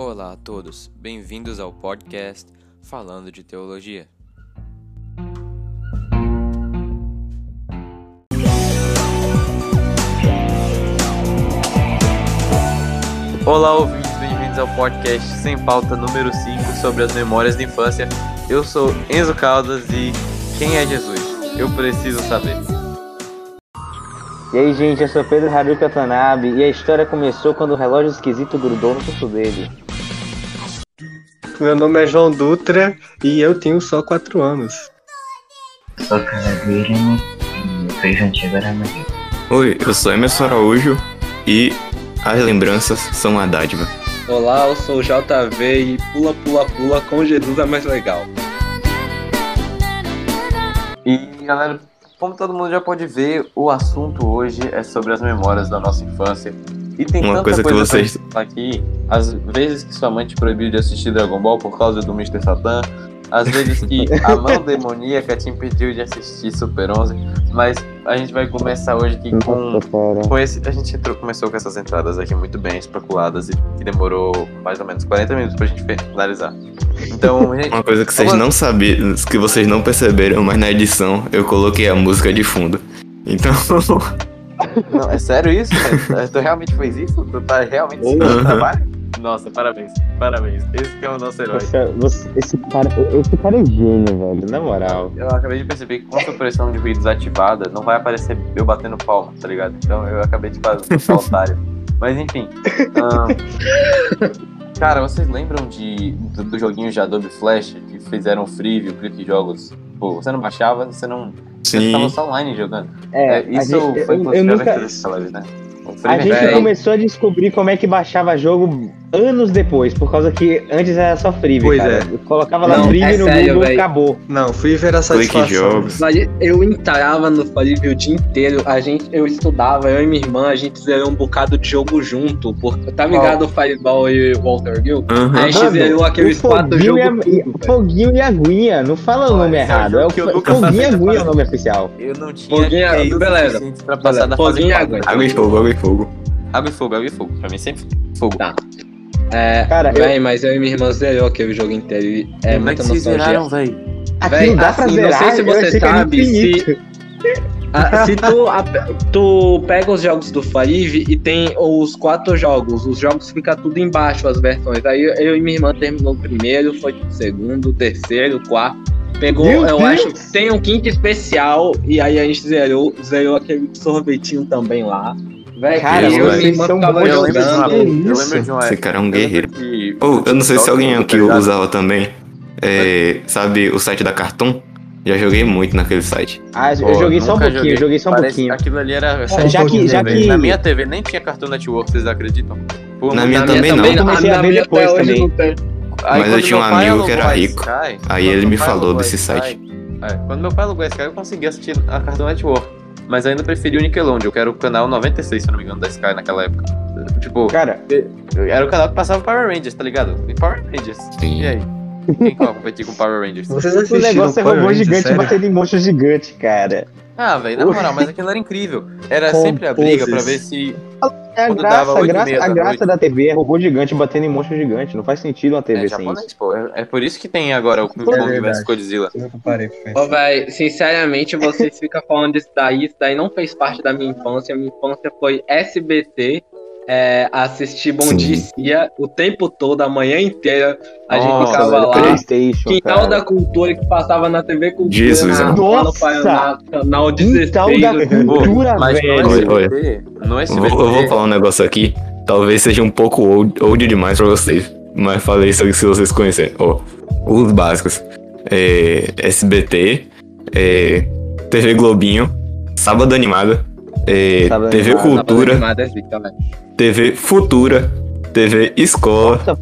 Olá a todos, bem-vindos ao podcast Falando de Teologia. Olá, ouvintes, bem-vindos ao podcast Sem Pauta número 5 sobre as memórias da infância. Eu sou Enzo Caldas e quem é Jesus? Eu preciso saber. E aí, gente, eu sou Pedro Haruka Tanabe e a história começou quando o relógio esquisito grudou no pulso dele. Meu nome é João Dutra e eu tenho só 4 anos. Sou e eu sou antigo Aramaria. Oi, eu sou Emerson Araújo e as lembranças são uma dádiva. Olá, eu sou o JV e pula, pula, pula com Jesus é mais legal. E galera, como todo mundo já pode ver, o assunto hoje é sobre as memórias da nossa infância. E tem Uma tanta coisa que coisa vocês- pra falar aqui, às vezes que sua mãe te proibiu de assistir Dragon Ball por causa do Mr. Satan, às vezes que a mão demoníaca te impediu de assistir Super 11, mas a gente vai começar hoje aqui com com esse, a gente entrou- começou com essas entradas aqui muito bem especuladas e que demorou mais ou menos 40 minutos pra gente finalizar. Então, gente, Uma coisa que vocês não sabiam, que vocês não perceberam, mas na edição eu coloquei a música de fundo. Então, não, é sério isso? velho? Tu realmente fez isso? Tu tá realmente seguindo o Uhum. trabalho? Nossa, parabéns, parabéns. Esse que é o nosso herói. Você- você- esse, cara, esse cara é gênio, velho, na moral. Eu acabei de perceber que com a supressão de ruído desativada, não vai aparecer eu batendo palma, tá ligado? Então eu acabei de fazer um otário. Mas enfim. ahn, cara, vocês lembram de, do, do joguinho de Adobe Flash que fizeram o Freeview, Click Jogos? Pô, você não baixava, você não. Você sim. tava só online jogando. É, É, isso gente- foi eu, eu nunca. live, né? A gente Véi. começou a descobrir como é que baixava jogo anos depois, por causa que antes era só Freeview, Pois cara. é. Eu colocava lá Freeview é no sério, Google, véi. acabou. Não, fui ver a Clique satisfação. jogos. Mas eu entrava no Flívio o dia inteiro, a gente, eu estudava, eu e minha irmã, a gente zerou um bocado de jogo junto, porque tá ligado o Fireball e o Walter Gill? Aham. A gente Mano, zerou aqueles o quatro Foguinho jogos e a- tudo. Foguinho e Aguinha, não fala o nome é errado. É o que eu Fo- nunca Foguinho e Aguinha é o nome oficial. Eu não tinha Foguinho, beleza. passar da fase Foguinho e 4. água. Água e fogo, água e fogo. Água e fogo, água e fogo. Pra mim sempre fogo. Tá. É, Cara, eu- véi, mas eu e minha irmã zerou aquele jogo inteiro e é Como muita que vocês nostalgia. zeraram, velho? Aquilo Véi, dá pra assim, zerar, não sei se eu você que sabe, se, Ah, se tu, a- tu pega os jogos do Five e tem os quatro jogos, os jogos ficam tudo embaixo, as versões. Aí eu e minha irmã terminou o primeiro, foi o segundo, o terceiro, o quarto. Pegou, Meu eu Deus! acho, tem um quinto especial e aí a gente zerou, zerou aquele sorvetinho também lá. Véi, Cara, eu minha vocês são bons Eu lembro de uma, eu lembro de uma Esse cara é um eu guerreiro. Ou, eu não sei se alguém aqui Tá ligado? usava também. É, sabe o site da Cartoon? Já joguei muito naquele site. Ah, eu Pô, joguei só um pouquinho, joguei. joguei só um Parece- pouquinho. Aquilo ali era. já que- já que- Na minha TV nem tinha Cartoon Network, vocês acreditam? Pô, Na muito- minha também não. Eu comecei a ver minha depois até hoje também. não tem. Aí, Mas eu tinha um amigo que era rico. Sky, Aí ele me falou desse Sky, site. É, quando meu pai alugou Sky, eu consegui assistir a Cartoon Network. Mas eu ainda preferi o Nickelodeon, que era o canal 96, se eu não me engano, da Sky naquela época. Tipo, Cara, era o canal que passava Power Rangers, tá ligado? E Power Rangers. Sim. E aí? Quem que vai competir com Power Rangers? Vocês o negócio é robô Rangers, gigante sério? batendo em monstro gigante, cara. Ah, velho, na moral, mas aquilo era incrível. Era sempre a briga pra ver se. É a graça, dava a graça, a da graça da TV é robô gigante batendo em monstro gigante. Não faz sentido uma TV É sem japonês, isso. pô. É, é por isso que tem agora o É Kong verdade. vs Godzilla. Ô, véi, sinceramente, vocês ficam falando disso daí, isso daí não fez parte da minha infância. Minha infância foi SBT, é, assistir Bom Sim. Dia e o tempo todo, a manhã inteira. A gente Nossa, ficava velho, lá. Playstation, Quintal cara. da Cultura que passava na TV Cultura. Jesus, na, Nossa! Paraná, canal 16. Quintal da cultura, Mas velho. no Olha, SBT, no Eu SBT, vou, eu vou falar um negócio aqui. Talvez seja um pouco old, old demais pra vocês. Mas falei isso aqui se vocês conhecerem. Ó, os básicos. É, SBT, é, TV Globinho, Sábado Animado, é, TV Animado, Cultura, Animada. TV Futura, TV Escola. Nossa.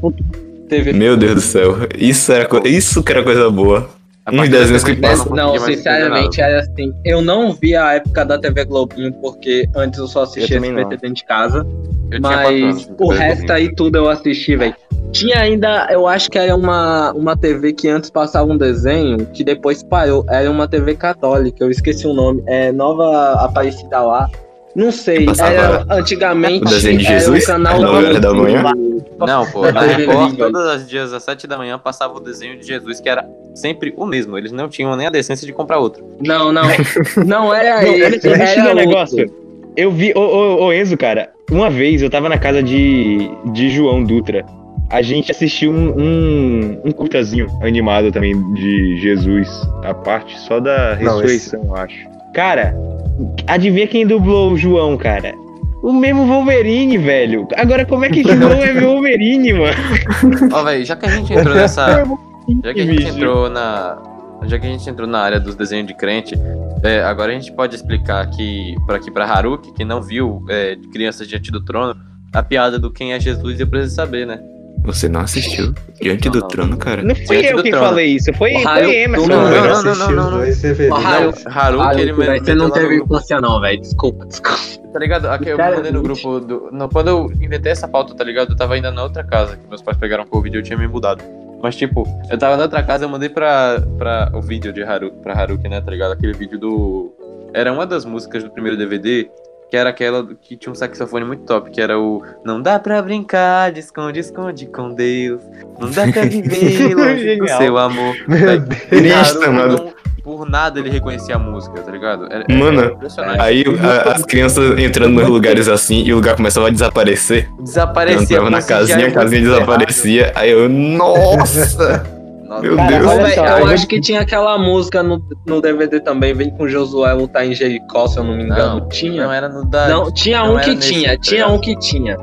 TV Meu Deus do céu, isso, era, co- isso que era coisa boa. Uns desenhos que passam. não sinceramente, era assim. Eu não vi a época da TV Globinho, porque antes eu só assistia SBT dentro de casa. Eu Mas anos, o resto aí tudo eu assisti, velho. Tinha ainda, eu acho que era uma, uma TV que antes passava um desenho, que depois parou. Era uma TV católica, eu esqueci o nome. É Nova Aparecida lá. Não sei, Passava era antigamente o desenho de era Jesus, o canal nove horas da manhã. Não, pô, na TV Record, todas as dias às 7 da manhã passava o desenho de Jesus, que era sempre o mesmo. Eles não tinham nem a decência de comprar outro. Não, não. Não era Não, eu era outro. negócio. Eu vi, ô, ô, ô Enzo, cara, uma vez eu tava na casa de, de João Dutra. A gente assistiu um, um, um curtazinho animado também de Jesus, a parte só da Não, ressurreição, eu acho. Cara, adivinha quem dublou o João, cara? O mesmo Wolverine, velho. Agora, como é que João é meu Wolverine, mano? Ó, velho, já que a gente entrou nessa. Já que a gente entrou na. Já que a gente entrou na área dos desenhos de crente, é, agora a gente pode explicar aqui para aqui para Haruki, que não viu é, Crianças Diante do Trono, a piada do quem é Jesus eu preciso saber, né? Você não assistiu? Diante Não, do não. trono, cara. Não fui Diante eu do quem trono. falei isso, foi, foi Emerson. Não, não, não, não, não. raio- Haruki, ele velho, você não no teve grupo, infância não, velho. Desculpa, desculpa. Tá ligado? Aqui eu mandei no grupo do. Não, quando eu inventei essa pauta, tá ligado? Eu tava ainda na outra casa, que meus pais pegaram Covid e eu tinha me mudado. Mas, tipo, eu tava na outra casa, eu mandei pra, pra o vídeo de Haru, pra Haruki, né, tá ligado? Aquele vídeo do. Era uma das músicas do primeiro DVD, que era aquela que tinha um saxofone muito top, que era o Não dá pra brincar de esconde, esconde com Deus. Não dá pra viver longe do Genial. seu amor. Meu Deus. Haruki mano. não- por nada ele reconhecia a música, tá ligado? Era, era Mano. Aí a- as crianças entrando nos lugares assim e o lugar começava a desaparecer. Eu Desaparecia. entrava na casinha, é a casinha desaparecia. Aí eu, nossa! Nossa, Meu Cara, Deus. olha só, eu eu acho que tinha aquela música no, no DVD também, vem com Josué lutar em Jericó, se eu não me engano. Não, tinha. Não era no da. Não, tinha não um que tinha, tá tinha um que tinha.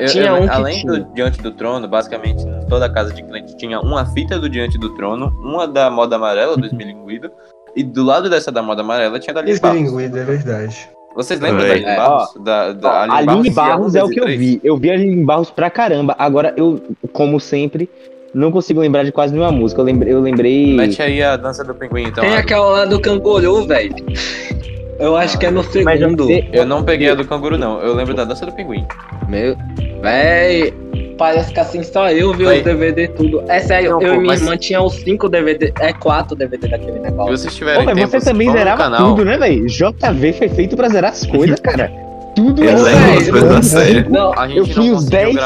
Eu- tinha eu- um que além tinha. do Diante do Trono, basicamente, em toda casa de cliente tinha uma fita do Diante do Trono, uma da moda amarela, do Esmilinguido, e do lado dessa da moda amarela tinha da Aline Barros. Esmilinguido, é verdade. Vocês lembram da Véi. Aline É, Barros? Da, da Ó, Aline Aline a Barros é o que eu 1, 2 vi. Eu vi a Aline Barros pra caramba. Agora, eu, como sempre, não consigo lembrar de quase nenhuma música. Eu lembrei. Eu lembrei... Mete aí a dança do pinguim, então. Tem aquela lá do canguru, velho. Eu acho que é no segundo. Eu não peguei a do canguru, não. Eu lembro da dança do pinguim. Meu. Véi. Parece que assim só eu vi Foi. os DVD tudo. É sério, não, eu pô, e minha mas... irmã tinha os 5 DVD. É 4 DVD daquele negócio. Se vocês tiverem pô, tempo, você também zerava canal... tudo, né, véi? JV foi feito pra zerar as coisas, cara. Tudo é sério. Não, eu fui os 10.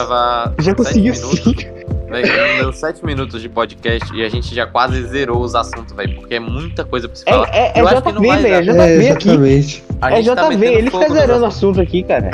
Já consegui 5. Véi, deu 7 minutos de podcast e a gente já quase zerou os assuntos, velho, porque é muita coisa pra se falar. É, é, é Eu acho que não JV, vai velho. É. JV É, aqui. exatamente. A É gente tá JV, metendo ele fica zerando o assunto aqui, cara.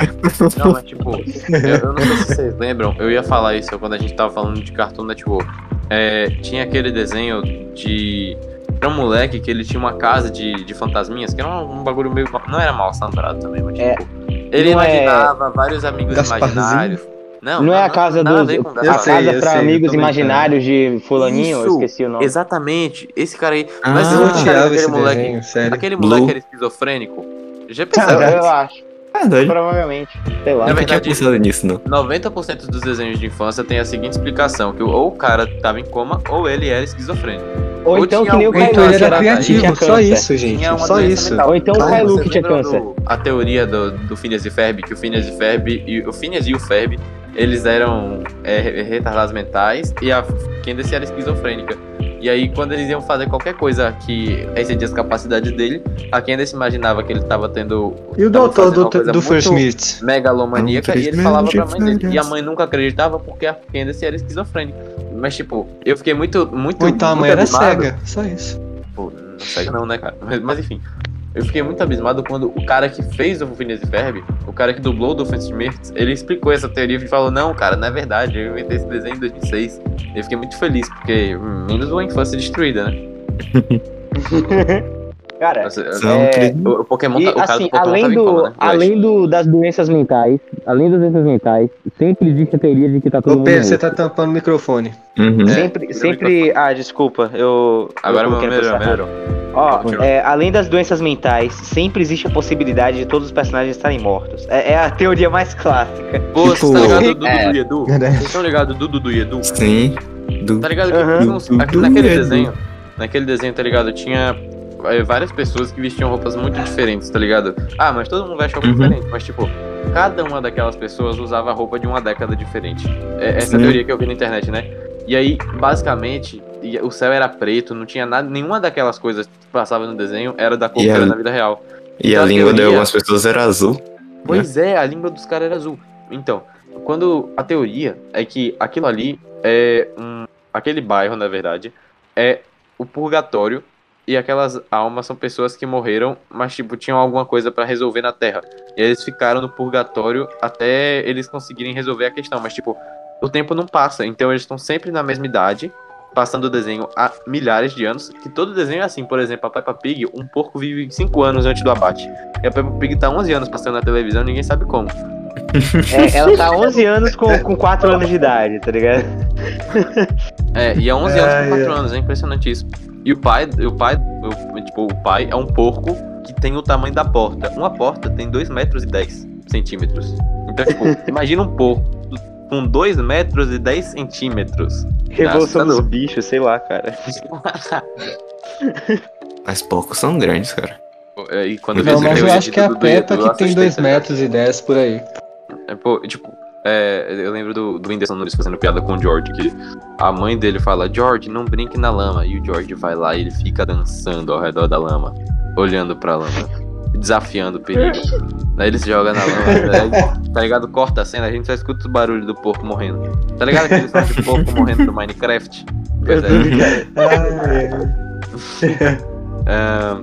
Não, mas tipo, eu, eu não sei se vocês lembram, eu ia falar isso quando a gente tava falando de Cartoon Network. É, tinha aquele desenho de. Era um moleque que ele tinha uma casa de, de fantasminhas, que era um, um bagulho meio. Não era mal assombrado também, mas É, tipo. Ele não é- imaginava vários amigos Gasparzinho? imaginários. Não, Não, é a casa dos. A. Eu sei, casa eu pra sei, eu amigos imaginários de Fulaninho, eu Isso, esqueci o nome. Exatamente, esse cara aí. Ah, Mas Eu odiava aquele moleque. desenho, sério. Aquele Blue. moleque era esquizofrênico. Já Eu, pensaram? eu acho. Verdade. Provavelmente. Sei lá. Na tinha verdade, pensado nisso, não. 90% dos desenhos de infância tem a seguinte explicação: que ou o cara tava em coma ou ele era esquizofrênico. Ou ou então tinha que nem o alguém- Então Kailu, ele que era era criativo, tinha só câncer. isso, gente. Tinha Só isso. mental. Ou então o Kailu que tinha câncer. do- a teoria do, do Phineas e Ferb, que o Phineas e Ferb e o Phineas e o Ferb, eles eram é, retardados mentais e a Candace era esquizofrênica. E aí, quando eles iam fazer qualquer coisa que excedia as capacidades dele, a Candace imaginava que ele tava tendo E o doutor do, do First Meet? megalomaníaca e ele falava pra mãe dele. E a mãe nunca acreditava porque a Candace era esquizofrênica. Mas, tipo, eu fiquei muito, muito. Ou então a mãe era cega. Só isso. Pô, não cega não, né, cara? Mas, mas enfim. Eu fiquei muito abismado quando o cara que fez o Phineas e Ferb, o cara que dublou do Mertz, ele explicou essa teoria e falou: Não, cara, não é verdade, eu inventei esse desenho em 2006. E eu fiquei muito feliz, porque hum, menos uma infância destruída, né? Cara, Você- É, o, o Pokémon, e tá- o cara assim, Pokémon além, em do, coma, né? Eu acho. além do, das doenças mentais, além das doenças mentais, sempre existe a teoria de que tá todo Ô mundo Pedro, você tá tampando o microfone. Uhum. É, Sempre, o sempre. Ah, desculpa, eu. Agora eu melhorou, melhorou. Ó, é, além das doenças mentais, sempre existe a possibilidade de todos os personagens estarem mortos. É, é a teoria mais clássica. Pô, você Tipo, tá ligado do Dudu é. e Edu? Verdade. Vocês estão ligados do Dudu e Edu? Sim. Do... Tá ligado uns- aqui Dudu naquele e desenho, naquele desenho, tá ligado? Tinha é, várias pessoas que vestiam roupas muito diferentes, tá ligado? Ah, mas todo mundo veste roupa Uhum. diferente, mas tipo, cada uma daquelas pessoas usava roupa de uma década diferente. É, essa é a Sim. teoria que eu vi na internet, né? E aí, basicamente, o céu era preto, não tinha nada, nenhuma daquelas coisas que passava no desenho era da cor E que era a- na vida real. E Então, a língua de teoria- algumas pessoas era azul. Pois é, a língua dos caras era azul. Então, quando a teoria é que aquilo ali é um, aquele bairro, na verdade, é o purgatório e aquelas almas são pessoas que morreram, mas tipo tinham alguma coisa pra resolver na Terra. E eles ficaram no purgatório até eles conseguirem resolver a questão, mas tipo, o tempo não passa, então eles estão sempre na mesma idade, passando o desenho há milhares de anos, que todo desenho é assim, por exemplo, a Peppa Pig, um porco vive 5 anos antes do abate. E a Peppa Pig tá 11 anos passando na televisão, ninguém sabe como. É, ela tá 11 anos com, com 4 anos de idade, tá ligado? É, e é 11 anos Ai, com 4 ai. anos, é impressionante isso. E o pai, o pai, o, tipo, o pai é um porco que tem o tamanho da porta. Uma porta tem 2 metros e 10 centímetros. Então, tipo, imagina um porco com 2 metros e 10 centímetros. Revolução dos assustador. bichos, sei lá, cara. Mas poucos são grandes, cara. É, E quando Não, mas eu acho que é a do- que tem assustei, 2 tá ligado? metros e 10 por aí. É, pô, tipo, é, eu lembro do, do Whindersson Nunes fazendo piada com o George, que a mãe dele fala, George, não brinque na lama. E o George vai lá e ele fica dançando ao redor da lama, olhando pra lama, desafiando o perigo. Daí ele se joga na lama, daí, tá ligado? Corta a cena, a gente só escuta o barulho do porco morrendo. Tá ligado aquele som de porco morrendo do Minecraft? Pois é. Ah,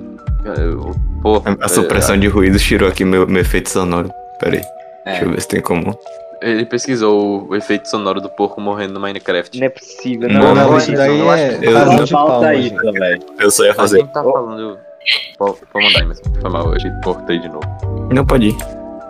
eu- pô, A, a supressão de ruídos tirou aqui meu, meu efeito sonoro. Pera aí. é, Deixa eu ver se tem como. Ele pesquisou o efeito sonoro do porco morrendo no Minecraft. Não é possível, Não, não. Não, não, isso eu daí acho é que- eu- eu- de palma, gente. velho. Eu só ia A fazer. gente tá falando. Pode mandar aí, mas foi mal, eu cortei de novo. Não pode ir.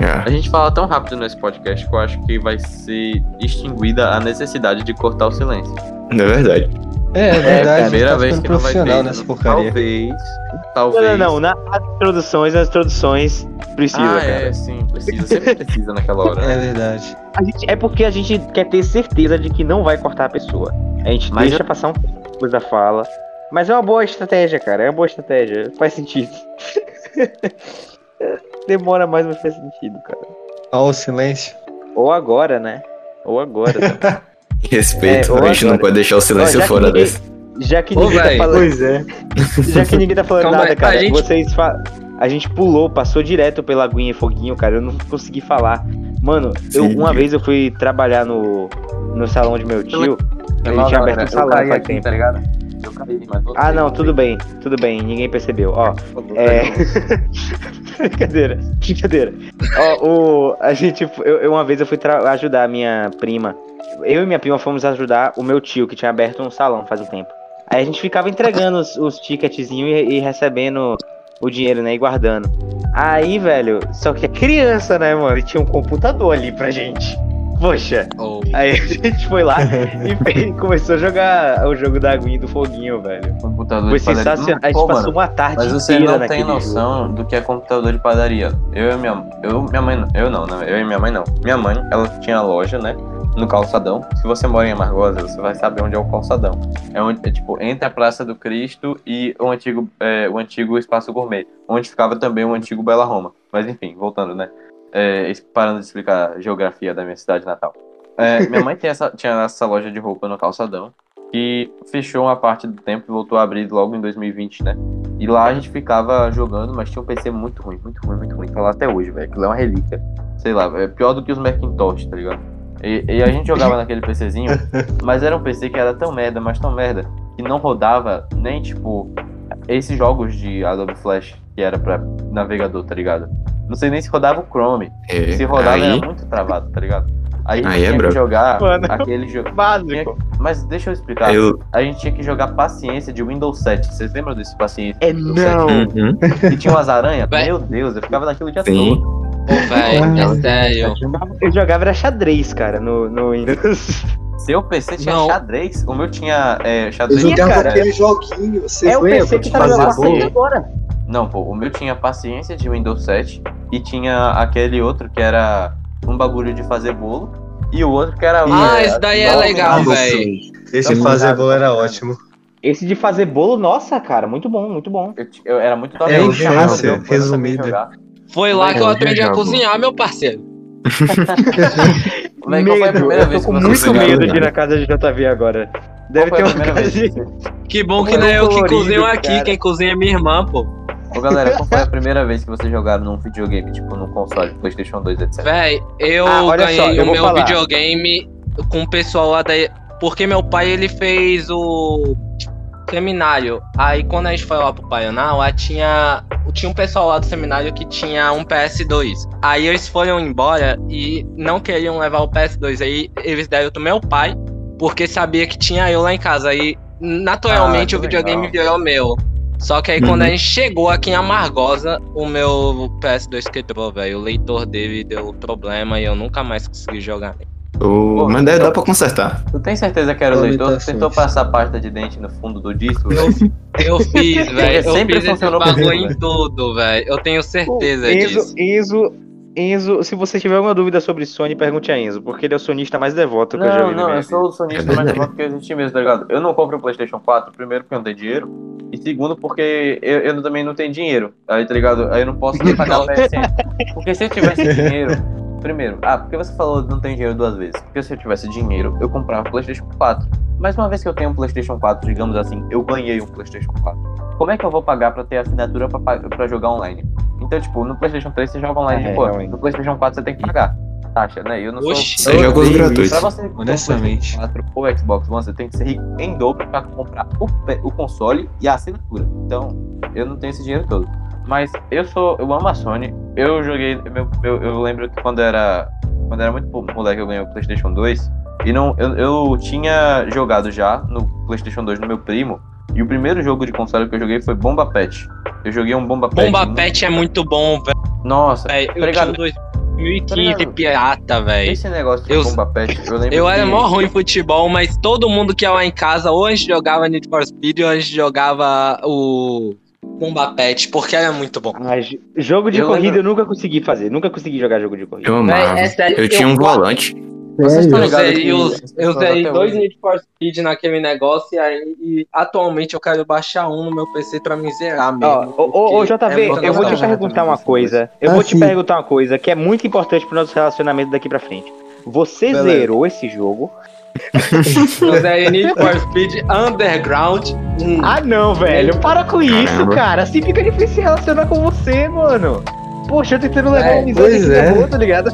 Ah, A gente fala tão rápido nesse podcast que eu acho que vai ser extinguida a necessidade de cortar o silêncio. não é verdade. É, é verdade. Primeira tá vez que não vai ter. nessa porcaria. Talvez. Não, Talvez. não, não. Nas introduções, nas introduções precisa, Ah, cara. é, sim, precisa. Sempre precisa naquela hora. É né? verdade. A gente- é porque a gente quer ter certeza de que não vai cortar a pessoa. A gente Mas deixa eu- passar um depois da fala. Mas é uma boa estratégia, cara. É uma boa estratégia. Faz sentido. Demora mais, mas faz sentido, cara. Ó, o silêncio. Ou agora, né? Ou agora. também. Respeito, É, a gente não pode deixar o silêncio Ó, fora ninguém- desse. Já que Ô, ninguém tá falando. Pois é. Já que ninguém tá falando Calma nada, aí, cara, a gente- vocês fa... A gente pulou, passou direto pela aguinha e foguinho, cara. Eu não consegui falar. Mano, eu, Sim. uma vez eu fui trabalhar no, no salão de meu tio. Ele tinha aberto um salão faz tempo. tá ligado? Eu caí, mas Ah, não, tudo bem, tudo bem, ninguém percebeu. Ó, é. brincadeira, brincadeira. Ó, o. A gente. Eu, eu- uma vez eu fui tra- ajudar a minha prima. Eu e minha prima fomos ajudar o meu tio, que tinha aberto um salão faz um tempo. Aí a gente ficava entregando os, os ticketzinhos e, e recebendo o dinheiro, né? E guardando. Aí, velho, só que é criança, né, mano? E tinha um computador ali pra gente. Poxa. Aí a gente foi lá e começou a jogar o jogo da aguinha e do foguinho, velho. computador Foi de padaria. sensacional. A gente pô, passou mano, uma tarde Mas você não tem noção do que é computador de padaria. Eu e minha, eu, minha mãe, não. eu não, né? Eu e minha mãe não. Minha mãe, ela tinha loja, né? No calçadão. Se você mora em Amargosa, você vai saber onde é o calçadão. É onde, é, tipo, entre a Praça do Cristo e o antigo, é, o antigo Espaço Gourmet, onde ficava também o antigo Bela Roma. Mas enfim, voltando, né? É, parando de explicar a geografia da minha cidade natal. É, minha mãe tem essa, tinha essa loja de roupa no calçadão que fechou uma parte do tempo e voltou a abrir logo em 2020, né? E lá a gente ficava jogando, mas tinha um PC muito ruim, muito ruim, muito ruim. Tá lá até hoje, velho. Aquilo é uma relíquia. Sei lá, é pior do que os Macintosh, tá ligado? E, e a gente jogava naquele PCzinho, mas era um PC que era tão merda, mas tão merda, que não rodava nem, tipo, esses jogos de Adobe Flash, que era pra navegador, tá ligado? Não sei nem se rodava o Chrome. É, Se rodava aí, era muito travado, tá ligado? Aí, Aí é tinha que brabo. jogar Mano. aquele jogo. Básico. Mas deixa eu explicar. eu. A gente tinha que jogar paciência de Windows 7. Vocês lembram desse paciência? É de Windows não. Uhum. 7? E tinha umas aranhas? Meu Deus, eu ficava naquilo o dia Sim. todo. Pô, velho, é sério. Eu jogava era xadrez, cara, no, no Windows. Seu PC tinha Não. xadrez, o meu tinha é, Eu xadrez. Tinha, jogava cara. aquele joguinho, vocês É o? PC que de tá bolo? agora. Não, pô, o meu tinha paciência de Windows 7 e tinha aquele outro que era um bagulho de fazer bolo e o outro que era. Ah, esse daí é legal, de- velho. Esse Tamo fazer bolo era ótimo. Esse de fazer bolo, nossa, cara, muito bom, muito bom. Eu, eu era muito top. É eu infância, jogava, Foi lá que eu aprendi a cozinhar, meu parceiro. Mas qual foi a primeira eu vez tô que com muito medo de ir na casa de JV agora. Deve ter uma primeira casa vez? de... que bom que não é eu que colorido, cozinho aqui, cara. quem cozinha é minha irmã, pô. Ô galera, qual foi a primeira vez que vocês jogaram num videogame, tipo num console, Playstation 2, etc? Véi, eu Ah, olha só, ganhei eu o meu falar. videogame com o pessoal lá da. Porque meu pai ele fez o seminário. Aí quando a gente foi lá pro Paraná, lá tinha. Tinha um pessoal lá do seminário que tinha um PS2. Aí eles foram embora e não queriam levar o PS2. Aí eles deram pro meu pai, porque sabia que tinha eu lá em casa. Aí naturalmente Ah, o videogame legal. virou meu. Só que aí quando Uhum. a gente chegou aqui em Amargosa, o meu PS2 quebrou, velho. O leitor dele deu problema e eu nunca mais consegui jogar. O- Mas deve dar pra consertar. Tu tem certeza que era o leitor? Tu tentou passar pasta de dente no fundo do disco? Eu, eu fiz, velho. Eu Sempre fiz esse funcionou bagulho comigo, em tudo, velho. Eu tenho certeza Enzo, disso. Enzo, Enzo, se você tiver alguma dúvida sobre Sony, pergunte a Enzo, porque ele é o sonista mais devoto que eu já vi Não, não, eu sou o sonista mais remoto que existe mesmo, tá ligado? Eu não compro o PlayStation 4, primeiro porque eu não tenho dinheiro, e segundo porque eu, eu também não tenho dinheiro, aí tá ligado? Aí eu não posso nem pagar o PSN. Porque se eu tivesse dinheiro, primeiro, ah, porque você falou que não tem dinheiro duas vezes? Porque se eu tivesse dinheiro, eu comprava o PlayStation 4. Mas uma vez que eu tenho um PlayStation 4, digamos assim, eu ganhei um PlayStation 4. Como é que eu vou pagar pra ter assinatura pra, pa- pra jogar online? Então, tipo, no PlayStation 3 você joga online É, de boa, realmente. no PlayStation 4 você tem que pagar taxa, né? Eu não sou. Oxi. Você jogos odeio gratuitos. Pra você um Honestamente. PlayStation 4 ou Xbox One, você tem que ser rico em dobro pra comprar o, o console e a assinatura. Então, eu não tenho esse dinheiro todo. Mas eu sou. Eu amo a Sony. Eu joguei. meu- eu, eu lembro que quando era. Quando era muito moleque, eu ganhei o PlayStation 2. E não, eu, eu tinha jogado já no PlayStation 2 no meu primo. E o primeiro jogo de console que eu joguei foi Bomba Pet. Eu joguei um Bomba Pet. Bomba Pet é muito bom, velho. Nossa, Eu tinha Obrigado. um 2015 Obrigado. pirata, velho. esse negócio de Eu- Bomba Pet, eu lembro Eu que... era mó ruim em futebol, mas todo mundo que ia lá em casa, ou a gente jogava Need for Speed, ou a gente jogava o Bomba Pet, porque era muito bom. Ah, jogo de Eu corrida lembro- eu nunca consegui fazer, nunca consegui jogar jogo de corrida. Eu amava. Véi, é sério, eu tinha um volante. Vocês estão Eu ligados até dois Need for Speed naquele negócio e aí e atualmente eu quero baixar um no meu PC pra me zerar mesmo. Ô, ô, ô, porque JV, é eu vou te perguntar uma coisa. Eu Ah, vou te sim. perguntar uma coisa que é muito importante pro nosso relacionamento daqui pra frente. Você Beleza. zerou esse jogo? Zerei Need for Speed Underground. Hum. Ah, não, velho. Para com isso, Caramba. cara. Assim fica difícil se relacionar com você, mano. Poxa, eu tentando levar É, amizade aqui é. na boa, tá ligado?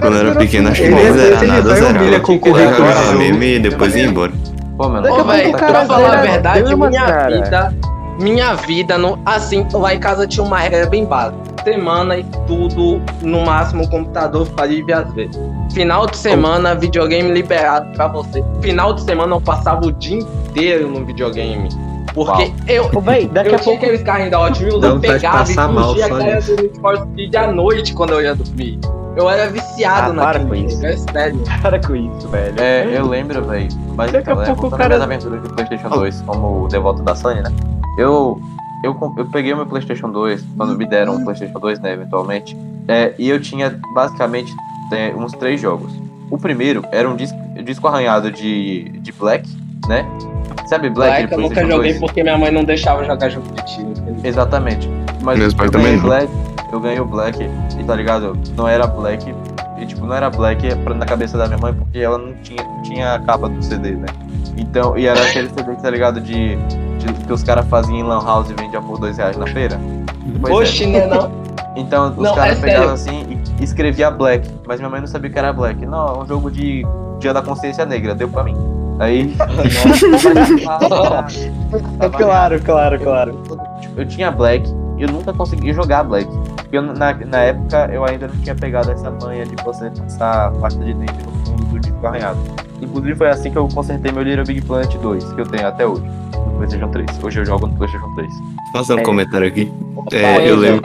Quando eu era pequeno, acho que Ele não é- ele nada, zerava. humilha com o Jogava mesmo e depois ia embora. Pô, mano, Daqui Ô, pouco velho, o cara pra falar a verdade, minha cara. vida. Minha vida, no, assim, lá em casa tinha uma regra bem básica. Semana e tudo, no máximo, o computador faria às vezes. Final de semana, videogame liberado pra você. Final de semana eu passava o dia inteiro no videogame. Porque Uau. eu, Ô, véi, daqui eu a pouco. aqueles carrinhos da Hot Wheels, Dá eu pegava e fugia a do for Speed à noite quando eu ia dormir. Eu era viciado Ah, para naquele com isso. é sério. Para com isso, velho. É, eu lembro, velho. Mas Daqui a pouco o cara- minhas aventuras de PlayStation 2 como devoto da Sony, né? Eu, eu, eu peguei o meu PlayStation 2 quando me deram um PlayStation 2, né, eventualmente. É, e eu tinha basicamente é, uns três jogos. O primeiro era um disco, disco arranhado de, de Black, né? Sabe Black? Black eu nunca joguei 2? porque minha mãe não deixava jogar jogo de tiro. Exatamente. Mas Meus eu também ganhei. Black, eu ganhei o Black e tá ligado? Não era Black. E tipo, não era Black na cabeça da minha mãe porque ela não tinha, tinha a capa do CD, né? Então, e era aquele CD que tá ligado de, de- que os caras faziam em Lan House e vendiam por dois reais na feira. Pois é. Oxi, né não? Então os caras é pegavam assim e escrevia Black, mas minha mãe não sabia que era Black. Não, é um jogo de Dia da Consciência Negra, deu pra mim. Aí. É claro, claro, claro. Eu tinha Black e eu nunca consegui jogar Black. Porque eu, na, na época eu ainda não tinha pegado essa manha de você passar pasta de dente no fundo do disco arranhado. Inclusive foi assim que eu consertei meu Little Big Planet 2, que eu tenho até hoje, no PlayStation 3. Hoje eu jogo no PlayStation 3. Faça um É. comentário aqui. É, Enzo, eu lembro.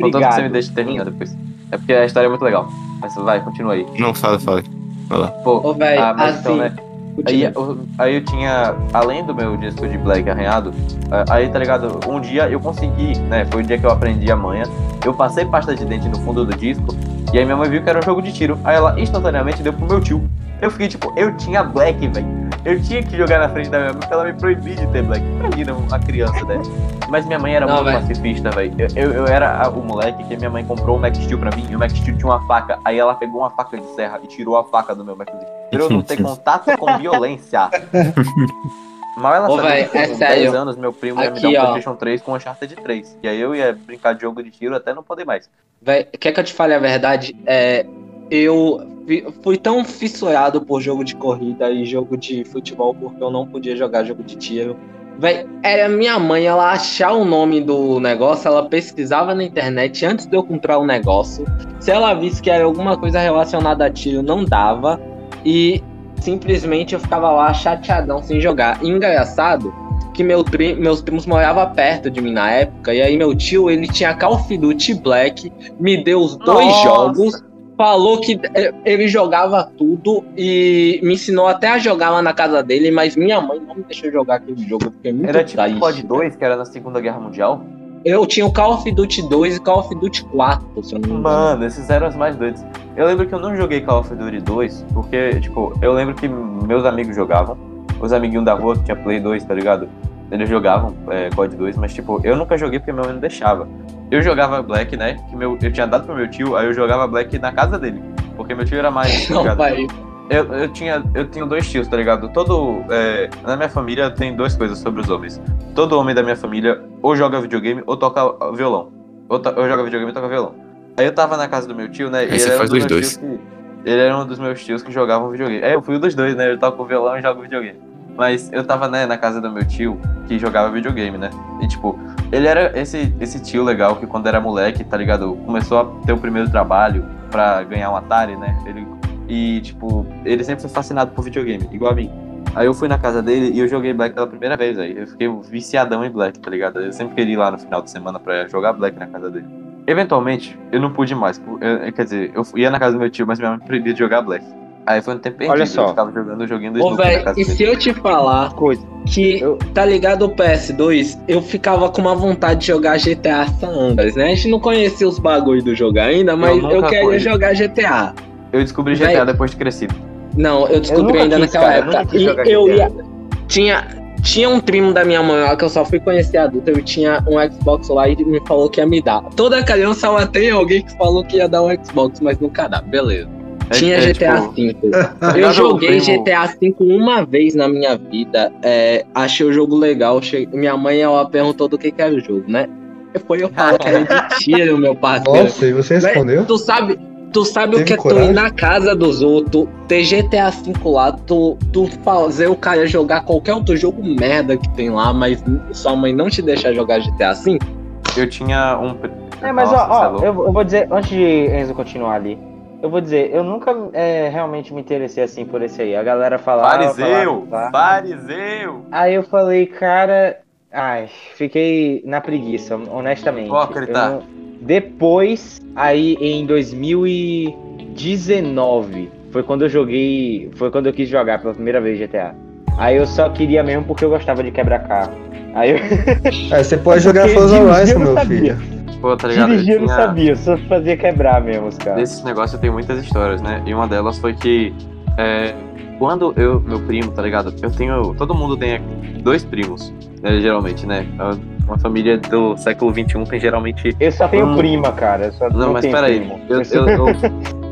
Contanto que você me deixe terminar depois. É porque a história é muito legal. Mas vai, continua aí. Não, fala, fala. Vai lá. Pô, Ô, velho, ah, mas assim. então, né? Aí, eu- aí eu tinha, além do meu disco de Black arranhado, aí tá ligado? Um dia eu consegui, né? Foi o dia que eu aprendi a manha. Eu passei pasta de dente no fundo do disco, e aí minha mãe viu que era um jogo de tiro. Aí ela instantaneamente deu pro meu tio. Eu fiquei tipo, eu tinha Black, velho. Eu tinha que jogar na frente da minha mãe pra ela me proibir de ter Black. Imagina uma criança dessa. Mas minha mãe era Não, muito velho. pacifista, velho. Eu, eu, eu era o moleque que minha mãe comprou um Max Steel pra mim, e o Max Steel tinha uma faca. Aí ela pegou uma faca de serra e tirou a faca do meu Max Steel. Pra eu não ter contato com violência. Mal ela Ô, sabia véi, que é com sério. 10 anos meu primo ia me dar Aqui, um ó. PlayStation 3 com Uncharted 3. E aí eu ia brincar de jogo de tiro até não poder mais. Véi, quer que eu te fale a verdade? É, eu fi- fui tão fissurado por jogo de corrida e jogo de futebol porque eu não podia jogar jogo de tiro. Véi, era minha mãe, ela achar o nome do negócio, ela pesquisava na internet antes de eu comprar o negócio. Se ela visse que era alguma coisa relacionada a tiro, não dava. E simplesmente eu ficava lá chateadão sem jogar. E engraçado que meu pri- meus primos moravam perto de mim na época, e aí meu tio, ele tinha Call of Duty Black, me deu os dois Nossa! jogos, falou que eh, ele jogava tudo e me ensinou até a jogar lá na casa dele, mas minha mãe não me deixou jogar aquele jogo, eu fiquei muito Era tipo COD 2, que era na Segunda Guerra Mundial. Eu tinha o Call of Duty 2 e Call of Duty 4, se eu não me engano. Mano, esses eram os mais doidos. Eu lembro que eu não joguei Call of Duty 2, porque, tipo, eu lembro que meus amigos jogavam. Os amiguinhos da rua que tinha Play 2, tá ligado? Eles jogavam é, COD 2, mas, tipo, eu nunca joguei porque meu mãe não deixava. Eu jogava Black, né? Que meu, eu tinha dado pro meu tio, aí eu jogava Black na casa dele. Porque meu tio era mais. tá Não, pai. Eu, eu, tinha, eu tenho dois tios, tá ligado? Todo. é, na minha família tem duas coisas sobre os homens. Todo homem da minha família ou joga videogame ou toca violão. Ou, to- ou joga videogame ou toca violão. Aí eu tava na casa do meu tio, né? Aí você faz um dos dois. que- ele era um dos meus tios que jogavam videogame. É, eu fui um dos dois, né? Eu toco violão e jogo videogame. Mas eu tava, né, na casa do meu tio que jogava videogame, né? E tipo, ele era esse, esse tio legal que quando era moleque, tá ligado? Começou a ter o primeiro trabalho pra ganhar um Atari, né? Ele, e tipo, ele sempre foi fascinado por videogame, igual a mim. Aí eu fui na casa dele e eu joguei Black pela primeira vez aí. Eu fiquei viciadão em Black, tá ligado? Eu sempre queria ir lá no final de semana pra jogar Black na casa dele. Eventualmente, eu não pude mais. eu- quer dizer, eu ia na casa do meu tio, mas minha mãe proibia de jogar Black. Aí foi um tempo perdido. Olha só. Eu ficava jogando o joguinho do Ô, velho, casa e dele. se eu te falar Coisa. que, Eu- tá ligado o PS2, eu ficava com uma vontade de jogar GTA San Andreas, né? A gente não conhecia os bagulhos do jogo ainda, mas eu, nunca queria jogar GTA. Eu descobri GTA Véi. depois de crescido. Não, eu descobri nunca ainda quis, naquela cara, eu época. quis E eu ia. Tinha, tinha um primo da minha mãe lá que eu só fui conhecer adulto. Eu tinha um Xbox lá e me falou que ia me dar. Toda criança lá tem alguém que falou que ia dar um Xbox, mas nunca dá. Beleza. É- Tinha é, GTA tipo, V. tá Eu joguei GTA V uma vez na minha vida. é, achei o jogo legal. che- Minha mãe ela perguntou do que, que era o jogo, né? Foi eu falar que era de tiro, meu parceiro. Nossa, e você respondeu? Tu sabe, tu sabe o que é tu coragem? ir na casa dos outros, ter GTA V lá, tu, tu fazer o cara jogar qualquer outro jogo merda que tem lá, mas sua mãe não te deixar jogar GTA V? Eu tinha um. É, mas Nossa, ó, é ó louco. eu, eu vou dizer, antes de Enzo continuar ali, eu vou dizer, eu nunca é, realmente me interessei assim por esse aí. A galera falava. Fariseu! falava, falava. Fariseu! Aí eu falei, cara. Ai, fiquei na preguiça, honestamente. Hipócrita. Eu não- Depois, aí em 2019, foi quando eu joguei. Foi quando eu quis jogar pela primeira vez GTA. Aí eu só queria mesmo porque eu gostava de quebrar carro. Aí eu É, você pode jogar Forza Horizon, meu sabia. filho. Pô, tá ligado? dirigir eu não tinha- sabia, eu só fazia quebrar mesmo os caras. Desses negócios eu tenho muitas histórias, né? E uma delas foi que é, quando eu, meu primo, tá ligado? Eu tenho. Todo mundo tem dois primos, né, geralmente, né? Uma família do século XXI tem geralmente. Eu só tenho Hum. prima, cara. Só Não, mas peraí. Eu, eu, eu,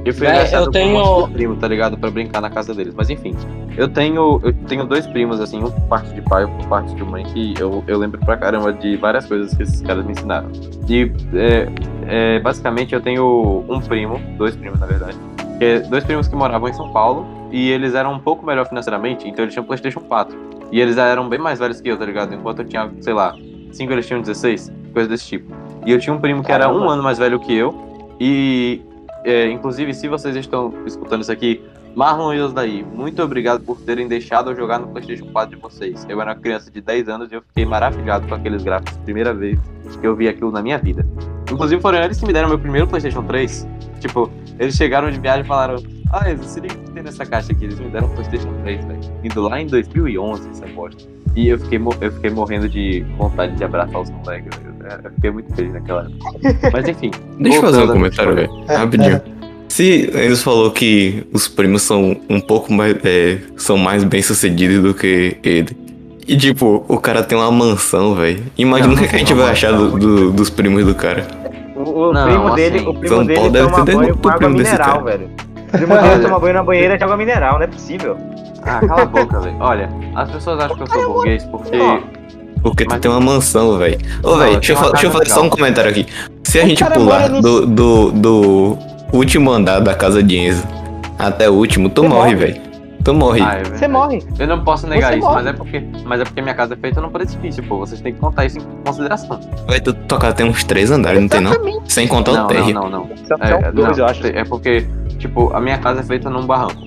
eu fui engraçado eu tenho- um monte de primo, tá ligado? Pra brincar na casa deles. Mas enfim, eu tenho, eu tenho dois primos, assim, um por parte de pai e um por parte de mãe, que eu, eu lembro pra caramba de várias coisas que esses caras me ensinaram. E é, é, basicamente eu tenho um primo, dois primos na verdade, que é dois primos que moravam em São Paulo e eles eram um pouco melhor financeiramente, então eles tinham PlayStation 4. E eles eram bem mais velhos que eu, tá ligado? Enquanto eu tinha, sei lá, 5 eles tinham 16, coisa desse tipo. E eu tinha um primo que era um ano mais velho que eu, e é, inclusive se vocês estão escutando isso aqui, Marlon e Osdaí, muito obrigado por terem deixado eu jogar no PlayStation 4 de vocês. Eu era uma criança de 10 anos e eu fiquei maravilhado com aqueles gráficos, primeira vez que eu vi aquilo na minha vida. Inclusive foram eles que me deram meu primeiro PlayStation 3. Tipo, eles chegaram de viagem e falaram: Ah, Enzo, se liga o que tem nessa caixa aqui. Eles me deram um PlayStation 3, velho. Indo lá em 2011, essa bosta. E eu fiquei, eu fiquei morrendo de vontade de abraçar os moleques, velho. Eu- fiquei muito feliz naquela época. Mas enfim. Deixa eu fazer um comentário, velho. Rapidinho. Se eles falou que os primos são um pouco mais. é, são mais bem sucedidos do que ele. E tipo, o cara tem uma mansão, velho. Imagina o que a gente vai achar do- do- dos primos do cara. O, o Não, primo assim, dele, o primo São dele Paulo deve toma ter banho com água primo desse mineral, cara. velho. O primo dele toma banho na banheira de água mineral, não é possível. Ah, cala a boca, velho. Olha, as pessoas acham que eu sou burguês porque. Porque tu Mas- tem uma mansão, velho. Ô, velho, deixa eu, fazer só um comentário aqui. Se a O gente pular do, do, do último andar da casa de Enzo até o último, tu Você morre, morre. velho. Tu morre. Ah, é Você morre. Eu não posso negar Você isso, morre. mas é, porque, mas é porque minha casa é feita num precipício, pô. Vocês têm que contar isso em consideração. Vai tu tocar tem uns três andares, não tem não? Sem contar o Não, não, térreo. não, não. São, É, são dois, não, eu acho. É porque, tipo, a minha casa é feita num barranco.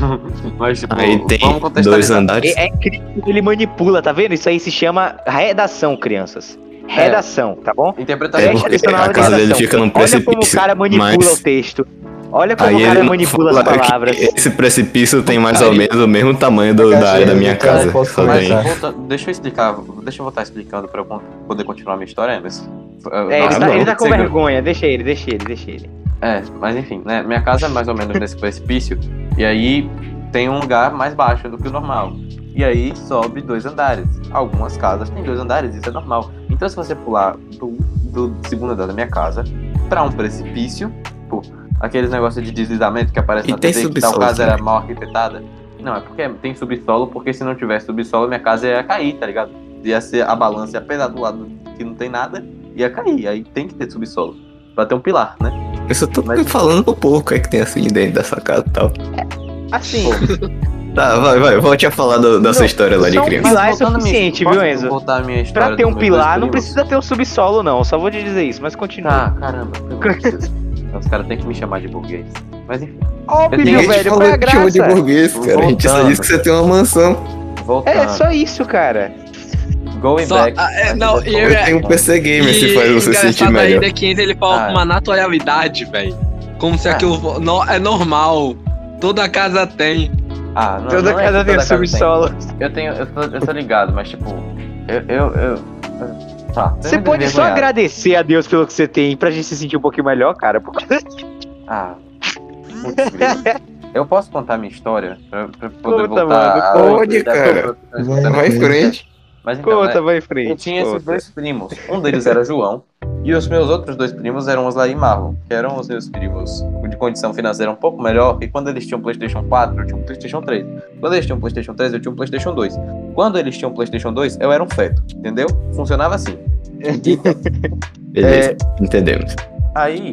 mas, tipo, Aí tem vamos dois andares. É, é incrível que ele manipula, tá vendo? Isso aí se chama redação, crianças. Redação, tá bom? Interpretação. É porque a casa dele redação. fica num Olha como o precipício, cara manipula mas- o texto. Olha como Aí o cara manipula as palavras. Esse precipício tem mais ou Aí- menos o mesmo tamanho do- da área da minha casa. Mas volta- deixa eu explicar, deixa eu voltar explicando pra eu poder continuar a minha história, Emerson. É, ele, Ah, tá, não. ele tá com Segura. vergonha. Deixa ele, deixa ele, deixa ele. É, mas enfim, né? Minha casa é mais ou menos nesse precipício. E aí tem um lugar mais baixo do que o normal. E aí sobe dois andares. Algumas casas têm dois andares, isso é normal. Então se você pular do, do segundo andar da minha casa pra um precipício, pô, aqueles negócios de deslizamento que aparece E na TV que tal casa era também. mal arquitetada. Não, é porque tem subsolo, porque se não tivesse subsolo, minha casa ia cair, tá ligado? Ia ser a balança ia pesar do lado que não tem nada, ia cair. Aí tem que ter subsolo. Pra ter um pilar, né? Isso eu tô Mas- falando pro povo que é que tem assim dentro dessa casa e tal. Assim, Tá, vai, vai, volte a falar do- da sua Não, história lá de só um criança. pilar é minha- suficiente, posso viu, Enzo? voltar a minha história pra ter um pilar não precisa ter um subsolo, não. Só vou te dizer isso, mas continua. Ah, caramba. Os caras têm que me chamar de burguês. Mas enfim, Óbvio, te velho, qual é a que chama de graça? burguês, cara. A gente só disse que você tem uma mansão. voltando. É só isso, cara. Going Só- back. ah, é, não, e eu- Tem um PC Gamer se faz você sentir engraçado melhor. ainda que ele fala Ah, com uma naturalidade, velho. Como se Ah. aquilo no- é normal. Toda casa tem. Ah, não, Toda não é casa que tem toda subsolo. Eu tenho, eu tô, eu tô ligado, mas tipo, eu, eu, eu- tá. Você pode só agradecer a Deus pelo que você tem pra gente se sentir um pouquinho melhor, cara. Porque... Ah. Eu posso contar minha história pra, pra poder Conta, voltar? mano, a- pode, da- cara. da- Vai em frente. Mas então, né, Conta, vai em frente. Eu tinha esses dois primos. Um deles era João. E os meus outros dois primos eram Oslaí e Marlon, que eram os meus primos de condição financeira um pouco melhor. E quando eles tinham PlayStation 4, eu tinha um PlayStation 3. Quando eles tinham PlayStation 3, eu tinha um PlayStation 2. Quando eles tinham PlayStation 2, eu era um feto. Entendeu? Funcionava assim. Beleza, entendemos. Aí,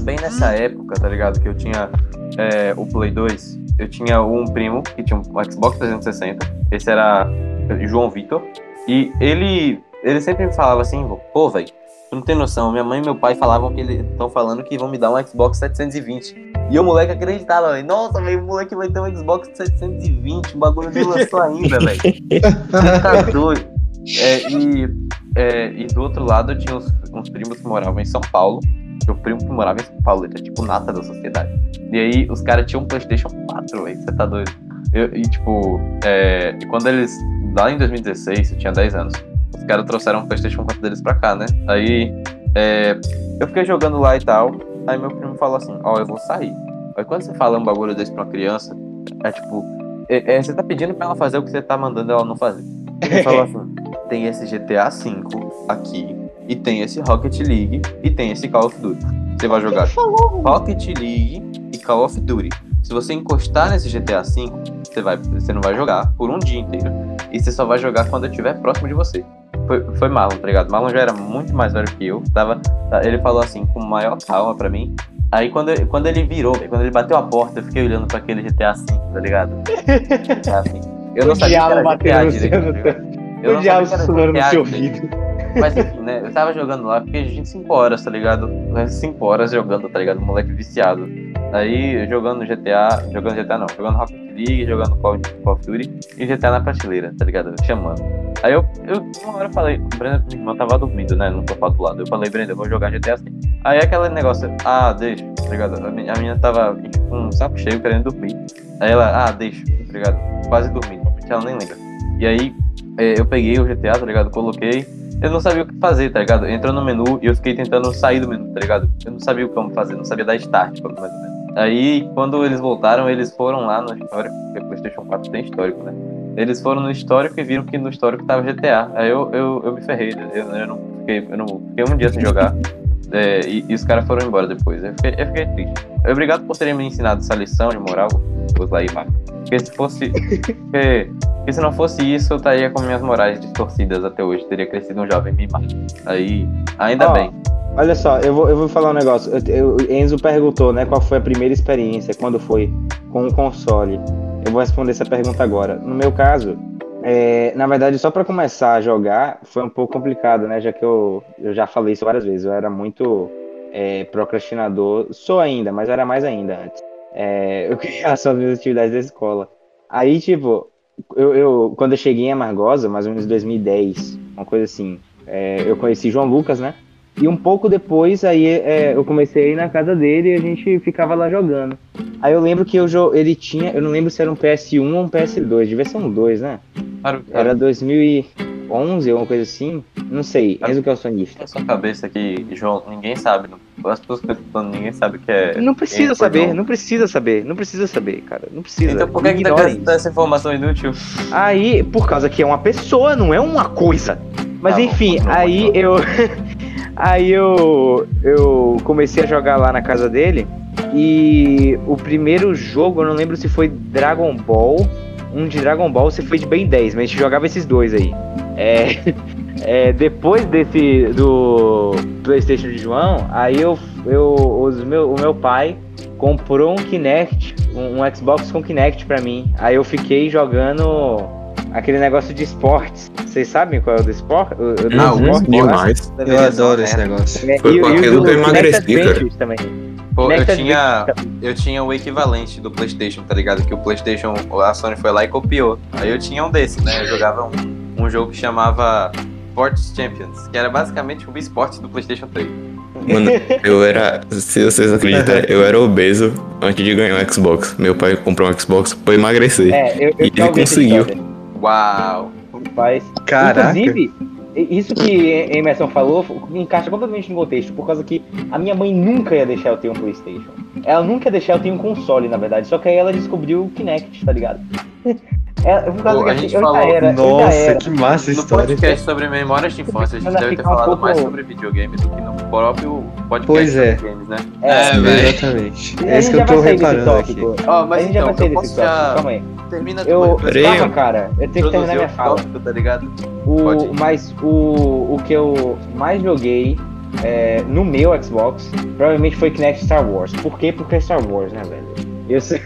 bem nessa época, tá ligado? Que eu tinha é, o Play 2, eu tinha um primo que tinha um Xbox 360. Esse era João Vitor. E ele, ele sempre me falava assim, pô, velho, tu não tem noção. Minha mãe e meu pai falavam que eles estão falando que vão me dar um Xbox 720. E o moleque acreditava, velho. Nossa, velho, o moleque vai ter um Xbox 720. O bagulho não lançou ainda, velho. tá doido. É, e, é, e do outro lado eu tinha uns, uns primos que moravam em São Paulo. Meu primo que morava em São Paulo, ele era tipo nata da sociedade. E aí os caras tinham um PlayStation 4, velho. Você tá doido? Eu- e tipo, é, e quando eles. Lá em 2016, eu tinha 10 anos. Caras trouxeram o PlayStation 4 deles pra cá, né? Aí é, eu fiquei jogando lá e tal. Aí meu primo falou assim: Ó, eu vou sair. Aí quando você fala um bagulho desse pra uma criança, é tipo, é- é, você tá pedindo pra ela fazer o que você tá mandando ela não fazer. Ele falou assim: tem esse GTA V aqui, e tem esse Rocket League, e tem esse Call of Duty. Você vai jogar Rocket League e Call of Duty. Se você encostar nesse GTA V, você, vai, você não vai jogar por um dia inteiro. E você só vai jogar quando eu estiver próximo de você. Foi, foi Marlon, tá ligado? Marlon já era muito mais velho que eu. Tava, tá, ele falou assim, com maior calma pra mim. Aí quando, quando ele virou, quando ele bateu a porta, eu fiquei olhando pra aquele GTA V, tá ligado? GTA V. Eu não O sabia que era GTA direito, tá ligado? Eu O não diabo sabia que era sussurrando no seu ouvido. Mas enfim, né? Eu tava jogando lá, fiquei a gente 5 horas, tá ligado? 5 horas jogando, tá ligado? Moleque viciado. Aí jogando GTA, jogando GTA não, jogando Rocket League, jogando Call of Duty e GTA na prateleira, tá ligado? Chamando. Aí eu, eu uma hora eu falei, Brenda, minha irmã tava dormindo, né? No sofá do lado. Eu falei, Brenda, eu vou jogar GTA assim. Aí aquele negócio, ah, deixa, tá ligado? A minha, a minha tava com um saco cheio querendo dormir. Aí ela, ah, deixa, tá ligado? Quase dormindo, ela nem lembra. E aí é, eu peguei o GTA, tá ligado? Coloquei. Eu não sabia o que fazer, tá ligado? Entrou no menu e eu fiquei tentando sair do menu, tá ligado? Eu não sabia o como fazer, não sabia dar start, ou menos. Aí, quando eles voltaram, eles foram lá no histórico, porque PlayStation 4 tem histórico, né? Eles foram no histórico e viram que no histórico tava GTA. Aí eu, eu, eu me ferrei, né? eu, eu não fiquei, eu não fiquei um dia sem jogar. É, e, e os caras foram embora depois. Eu fiquei, eu fiquei triste. Obrigado por terem me ensinado essa lição de moral, os lá e Marco. Porque se fosse. porque, porque se não fosse isso, eu estaria com minhas morais distorcidas até hoje. Teria crescido um jovem mimado. Aí, ainda Ó, bem. Olha só, eu vou, eu vou falar um negócio. Eu- eu- Enzo perguntou, né, qual foi a primeira experiência, quando foi com o console. Eu vou responder essa pergunta agora. No meu caso, é, na verdade, só pra começar a jogar, foi um pouco complicado, né, já que eu, eu já falei isso várias vezes. Eu era muito é, procrastinador, sou ainda, mas era mais ainda antes. É, eu queria as minhas atividades da escola. Aí, tipo, eu, eu- quando eu cheguei em Amargosa, mais ou menos 2010, uma coisa assim, é, eu conheci João Lucas, né? E um pouco depois, aí é, eu comecei a ir na casa dele e a gente ficava lá jogando. Aí eu lembro que eu, ele tinha, eu não lembro se era um PS1 ou um PS2, devia ser um 2, né? Claro, Era 2011 ou uma coisa assim, não sei, Enzo que é o sonista. Na sua cabeça aqui, João, ninguém sabe. não- As pessoas que estão ninguém sabe o que é. Não precisa foi saber, não precisa saber, não precisa saber, cara. Não precisa. Então por que, que tá essa informação inútil? Aí, por causa que é uma pessoa, não é uma coisa. Mas Tá enfim, aí eu. Aí eu. Eu comecei a jogar lá na casa dele. E o primeiro jogo, eu não lembro se foi Dragon Ball. Um de Dragon Ball, se foi de Ben 10, mas a gente jogava esses dois aí. É. é, depois desse. do Playstation de João, aí eu. eu os meu, o meu pai comprou um Kinect, um, um Xbox com Kinect pra mim. Aí eu fiquei jogando aquele negócio de esportes. Vocês sabem qual é o do esporte? O, o Não, o esporte? demais. Eu adoro esse negócio. É, Foi e, com e o aquilo que eu emagreci, cara. Também. Pô, eu tinha, eu tinha o equivalente do PlayStation, tá ligado? Que o PlayStation, a Sony foi lá e copiou. Aí eu tinha um desse, né? Eu jogava um, um jogo que chamava Sports Champions, que era basicamente um esporte do PlayStation 3. Mano, eu era. Se vocês acreditam, eu era obeso antes de ganhar um Xbox. Meu pai comprou um Xbox pra emagrecer. É, eu, eu E ele conseguiu. Uau! Mas, Caraca. inclusive, isso que Emerson falou encaixa completamente no contexto, por causa que a minha mãe nunca ia deixar eu ter um Playstation. Ela nunca ia deixar eu ter um console, na verdade. Só que aí ela descobriu o Kinect, tá ligado? É, por causa Pô, que a gente eu já falou- era, já Nossa, que massa a No história. podcast sobre memórias de infância, a gente deve ter um falado pouco- mais sobre videogame do que no próprio podcast Pois é. sobre games, né? É, velho. Exatamente. a É isso gente que já eu tô vai reparando aqui. Ó, a mas gente já então, vai sair eu posso já... calma aí. Termina Eu, calma, cara, eu tenho que terminar minha o fala. tópico, tá ligado? O, mas o, o que eu mais joguei é, no meu Xbox provavelmente foi Kinect Star Wars. Por quê? Porque é Star Wars, né, velho? Eu, sei-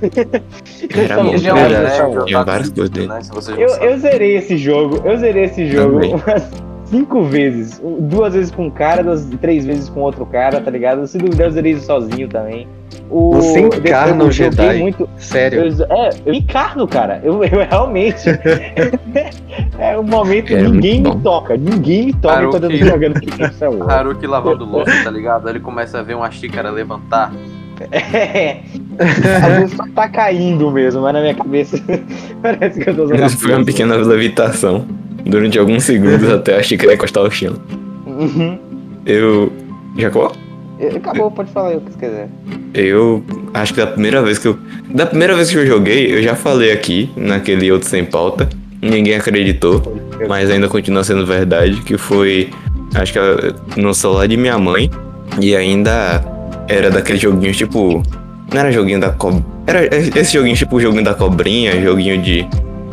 Era muito Star Wars. Tinha várias coisas dele. né? Eu, eu zerei esse jogo, eu zerei esse jogo Também. umas cinco vezes. Duas vezes com um cara, duas, três vezes com outro cara, tá ligado? Se duvidar, eu zerei isso sozinho também. O, Você encarna o Jedi. Muito, Sério. eu, é, eu encarno, cara. Eu, eu realmente. é um momento que É ninguém me toca. Ninguém me toca Haruki- quando eu tô jogando. Haruki lavando louça, tá ligado? Aí ele começa a ver uma xícara levantar. É. Às vezes só tá caindo mesmo, mas na minha cabeça parece que eu tô usando. Foi uma pequena levitação. Durante alguns segundos até a xícara encostar ao chão. Uhum. Eu. Jacó? Acabou, pode falar o que você quiser. Eu acho que da primeira vez que eu. Da primeira vez que eu joguei, eu já falei aqui, naquele outro sem pauta. Ninguém acreditou, mas ainda continua sendo verdade, que foi. Acho que no celular de minha mãe. E ainda era daquele joguinho tipo. Não era joguinho da cobra. Era esse joguinho tipo joguinho da cobrinha, joguinho de.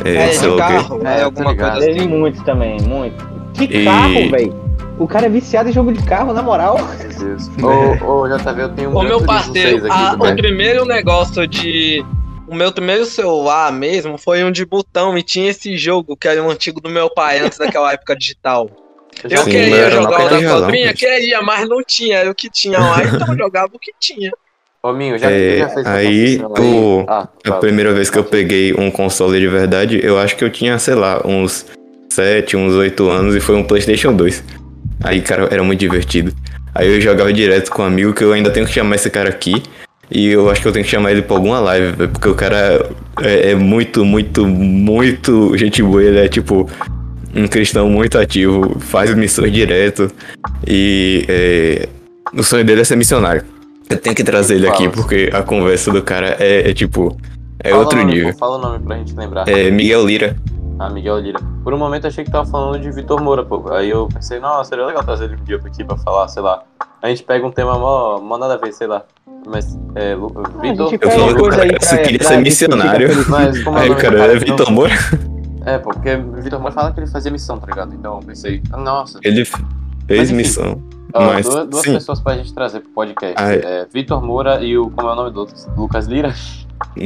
É, É, sei de lá o quê. carro, É, é, alguma tá coisa Teve assim. muito também, muito. Que E- carro, velho? O cara é viciado em jogo de carro, na moral. Meu Deus. Ô, ô, JV, eu tenho um Ô, meu parceiro, 6 aqui a- o primeiro negócio de. O meu primeiro celular mesmo foi um de botão e tinha esse jogo que era um antigo do meu pai antes daquela época digital. Eu Sim, queria jogar o da cobrinha, queria, mas não tinha, era o que tinha lá, então eu jogava o que tinha. Ô, Minho, já, É, já fez aí o- Ah, A fala. primeira vez que eu peguei um console de verdade, eu acho que eu tinha, sei lá, uns 7, uns 8 anos e foi um PlayStation 2. Aí, cara, era muito divertido. Aí eu jogava direto com um amigo que eu ainda tenho que chamar esse cara aqui. E eu acho que eu tenho que chamar ele pra alguma live, porque o cara é, é muito, muito, muito gente boa. Ele é tipo um cristão muito ativo, faz missões direto. E é, o sonho dele é ser missionário. Eu tenho que trazer ele aqui porque a conversa do cara é, é tipo. É Fala outro nome, nível. pô, Fala o nome pra gente lembrar. É Miguel Lira. Ah, Miguel Lira. Por um momento eu achei que tava falando de Vitor Moura, pô. Aí eu pensei, nossa, seria legal trazer ele um dia aqui pra falar, sei lá. A gente pega um tema mó, mó nada a ver, sei lá. Mas, é, Lu- a Vitor. Eu falo cara pra- queria ser missionário. Mas como é Aí o cara cara é? Vitor Moura. É, pô, porque Vitor Moura fala que ele fazia missão, tá ligado? Então eu pensei, nossa. Ele Mas, fez enfim. missão. Ó, Mas, duas, duas pessoas pra gente trazer pro podcast. Ah, é. É, Vitor Moura e o. Como é o nome do outro? Lucas Lira?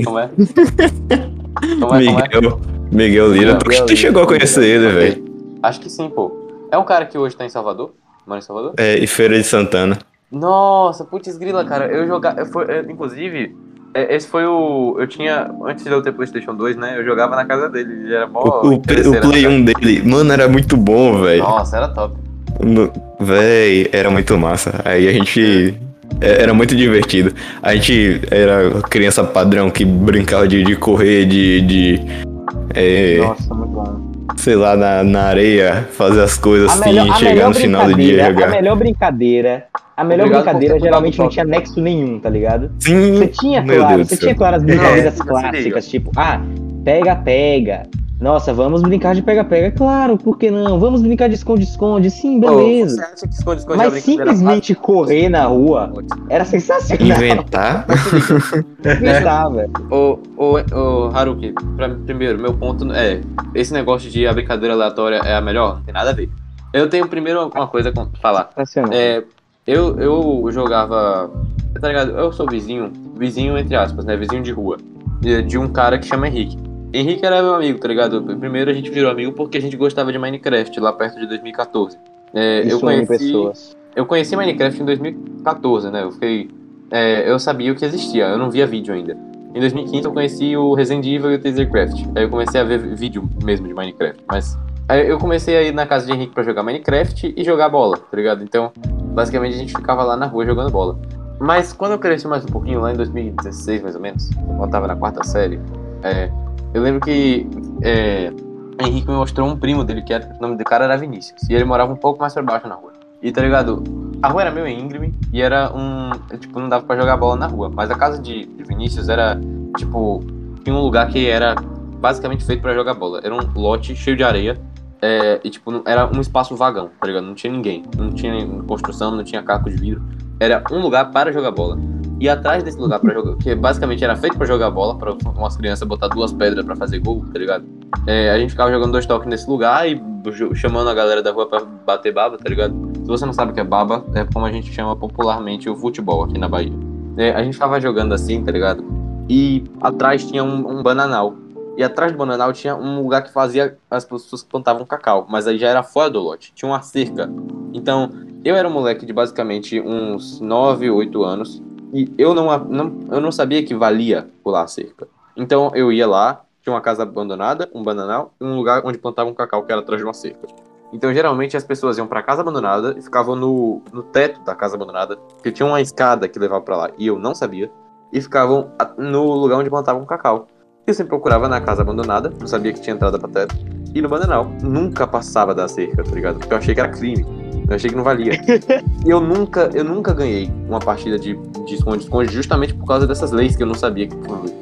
Como é? Como é, como é? Miguel, Miguel Lira. Miguel que tu Lira, chegou a conhecer ele, Ok. velho. Acho que sim, pô. É um cara que hoje tá em Salvador? Mora em Salvador? É, e Feira de Santana. Nossa, putz grila, cara. Eu jogava. eu é, inclusive, é, esse foi o. Eu tinha. Antes de eu ter PlayStation 2, né? Eu jogava na casa dele. Ele era mó. O, o, Play cara. 1 dele, mano, era muito bom, velho. Nossa, era top. No- Véi, era muito massa. Aí a gente. é, Era muito divertido. A gente era criança padrão que brincava de, de correr, de. de é, Nossa, muito bom. Sei lá, na, na areia, fazer as coisas A assim, melhor, chegar no final do dia e brincadeira, a jogar. melhor brincadeira, a melhor Obrigado brincadeira geralmente não tinha nexo nenhum, tá ligado? Sim, Você tinha, claro, Deus você tinha claro as brincadeiras Não, clássicas, tipo, ah, pega, pega. Nossa, vamos brincar de pega-pega. Claro, por que não? Vamos brincar de esconde-esconde. Sim, beleza. você acha que esconde, esconde é a Mas simplesmente correr na rua era sensacional. Inventar? Inventar, velho. Ô, ô, ô, Haruki, pra, primeiro, meu ponto é: esse negócio de a brincadeira aleatória é a melhor? Não tem nada a ver. Eu tenho primeiro uma coisa pra falar. Sensacional. É, eu, eu jogava. Tá ligado? Eu sou vizinho, vizinho entre aspas, né? Vizinho de rua. De, de um cara que chama Henrique. Henrique era meu amigo, tá ligado? Primeiro a gente virou amigo porque a gente gostava de Minecraft lá perto de 2014. É, eu Isso conheci. pessoas. Eu conheci Minecraft em 2014, né? Eu fiquei. é, eu sabia o que existia, eu não via vídeo ainda. Em 2015 eu conheci o Resident Evil e o Tasercraft. Aí eu comecei a ver vídeo mesmo de Minecraft. Mas aí eu comecei a ir na casa de Henrique pra jogar Minecraft e jogar bola, tá ligado? Então, basicamente a gente ficava lá na rua jogando bola. Mas quando eu cresci mais um pouquinho, lá em 2016 mais ou menos, quando eu tava na quarta série, é, eu lembro que é, Henrique me mostrou um primo dele, que era, o nome do cara era Vinícius. E ele morava um pouco mais pra baixo na rua. E tá ligado? A rua era meio íngreme e era um. Tipo, não dava pra jogar bola na rua. Mas a casa de, de Vinícius era, tipo, tinha um lugar que era basicamente feito pra jogar bola. Era um lote cheio de areia. é, e, tipo, era um espaço vagão, tá ligado? Não tinha ninguém. Não tinha construção, não tinha caco de vidro. Era um lugar para jogar bola. E atrás desse lugar para jogar, que basicamente era feito pra jogar bola, pra umas crianças botar duas pedras pra fazer gol, tá ligado? É, a gente ficava jogando dois toques nesse lugar e chamando a galera da rua pra bater baba, tá ligado? Se você não sabe o que é baba, é como a gente chama popularmente o futebol aqui na Bahia. É, a gente ficava jogando assim, tá ligado? E atrás tinha um, um bananal. E atrás do bananal tinha um lugar que fazia as pessoas plantavam cacau, mas aí já era fora do lote, tinha uma cerca. Então, eu era um moleque de basicamente uns 9, 8 anos, e eu não, não, eu não sabia que valia pular a cerca. Então eu ia lá, tinha uma casa abandonada, um bananal, e um lugar onde plantavam cacau que era atrás de uma cerca. Então geralmente as pessoas iam pra casa abandonada e ficavam no, no teto da casa abandonada, porque tinha uma escada que levava pra lá, e eu não sabia, e ficavam no lugar onde plantavam cacau. Eu sempre procurava na casa abandonada, não sabia que tinha entrada pra teto, e no bananal. Nunca passava da cerca, tá ligado? Porque eu achei que era crime. Eu achei que não valia. E eu nunca, eu nunca ganhei uma partida de de esconde-esconde justamente por causa dessas leis que eu não sabia que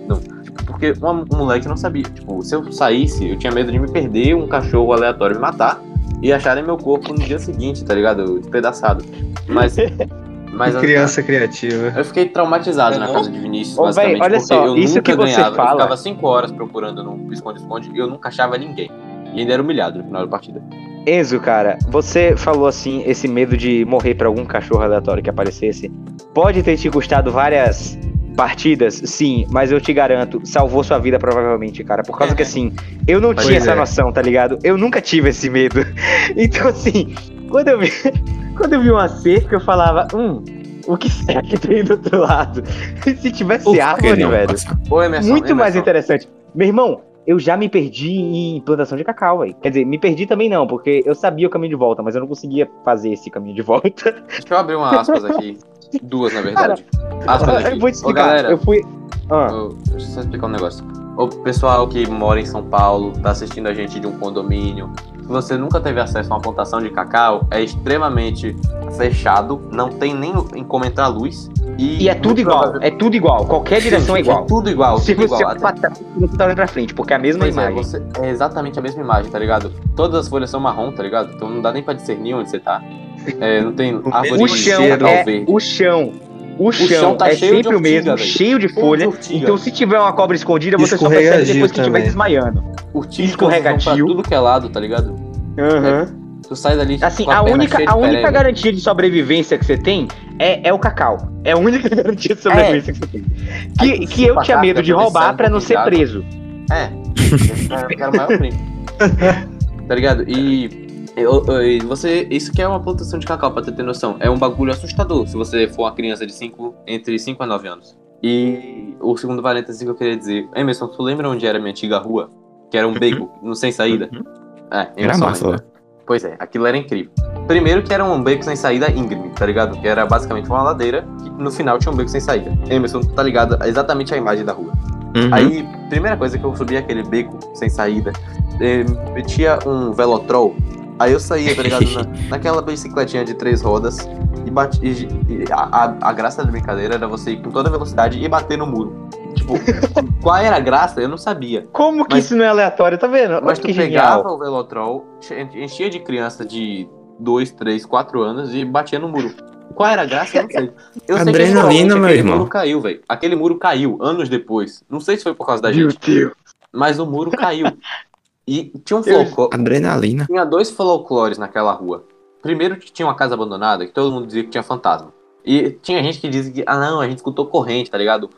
não, tipo, porque uma- um moleque não sabia. Tipo, se eu saísse, eu tinha medo de me perder, um cachorro aleatório me matar e acharem meu corpo no dia seguinte, tá ligado? Despedaçado. Mas mas Criança criativa. eu fiquei traumatizado na casa de Vinícius, Ô, basicamente, véi, olha porque só, eu isso nunca que você ganhava. Eu fala- ficava 5 horas procurando no esconde-esconde e eu nunca achava ninguém. E ainda era humilhado no final da partida. Enzo, cara, você falou assim, esse medo de morrer pra algum cachorro aleatório que aparecesse. Pode ter te custado várias partidas, sim, mas eu te garanto, salvou sua vida provavelmente, cara. Por causa que assim, eu não Pois tinha essa é. noção, tá ligado? Eu nunca tive esse medo. Então, assim, quando eu vi, quando eu vi uma cerca, eu falava, hum, o que será que tem do outro lado? Se tivesse que árvore, não? velho? Ô, Emerson, Muito mais interessante. Meu irmão, eu já me perdi em plantação de cacau, velho. Quer dizer, me perdi também não, porque eu sabia o caminho de volta, mas eu não conseguia fazer esse caminho de volta. Deixa eu abrir uma aspas aqui. Duas, na verdade. Aspas aqui. eu vou te Ô, explicar. galera, eu fui. Ah, Ô, Deixa eu só explicar um negócio. O pessoal que mora em São Paulo, tá assistindo a gente de um condomínio. Se você nunca teve acesso a uma plantação de cacau, é extremamente fechado, não tem nem em como entrar luz. E, e é tudo igual, provável- é tudo igual. Qualquer direção é Sim, igual. tudo igual, Se tudo você igual. pra trás, você tá olhando pra frente, porque é a mesma Pois é, imagem. você- é exatamente a mesma imagem, tá ligado? Todas as folhas são marrom, tá ligado? Então não dá nem pra discernir onde você tá. É, não tem árvore O de chão é verde. o chão. O chão, chão tá é cheio de sempre o mesmo, velho. cheio de de folha. ortiga. Então, se tiver uma cobra escondida, você só percebe depois que estiver desmaiando. Urtiga Escorregadio. pra tudo que é lado, tá ligado? Tu sai dali Assim, com a perna única, cheia de a única garantia de sobrevivência que você tem é, é o cacau. É a única garantia de sobrevivência que você tem. Que, tu que eu tinha a medo carne de roubar pra não ser preso. É. Eu quero o maior prêmio. tá ligado? E, eu- eu- e você. Isso que é uma plantação de cacau, pra você ter noção. É um bagulho assustador se você for uma criança de 5, entre 5 a 9 anos. E o segundo parêntese que eu queria dizer. Emerson, tu lembra onde era a minha antiga rua? Que era um beco, no sem saída? É, Era massa lá. Pois é, aquilo era incrível. Primeiro que era um beco sem saída íngreme, tá ligado? Que era basicamente uma ladeira que no final tinha um beco sem saída. Emerson, tá ligado exatamente a imagem da rua. Uhum. Aí, primeira coisa que eu subi aquele beco sem saída, eh, metia um velotrol. Aí eu saía, tá ligado? Na, naquela bicicletinha de três rodas e bati. e- e a, a- a graça da brincadeira era você ir com toda velocidade e bater no muro. Tipo, qual era a graça? Eu não sabia. Como que Mas- isso não é aleatório? Tá vendo? Mas Olha tu que pegava genial. o velotrol, enchia de criança de 2, 3, 4 anos e batia no muro. Qual era a graça? Eu não sei. Eu sei que Adrenalina, meu aquele irmão. muro caiu, velho. Aquele muro caiu anos depois. Não sei se foi por causa da Meu gente, Deus. mas o muro caiu. E tinha um Eu- folclore. Adrenalina. Tinha dois folclores naquela rua. Primeiro que tinha uma casa abandonada, que todo mundo dizia que tinha fantasma. E tinha gente que dizia que, ah não, a gente escutou corrente, tá ligado?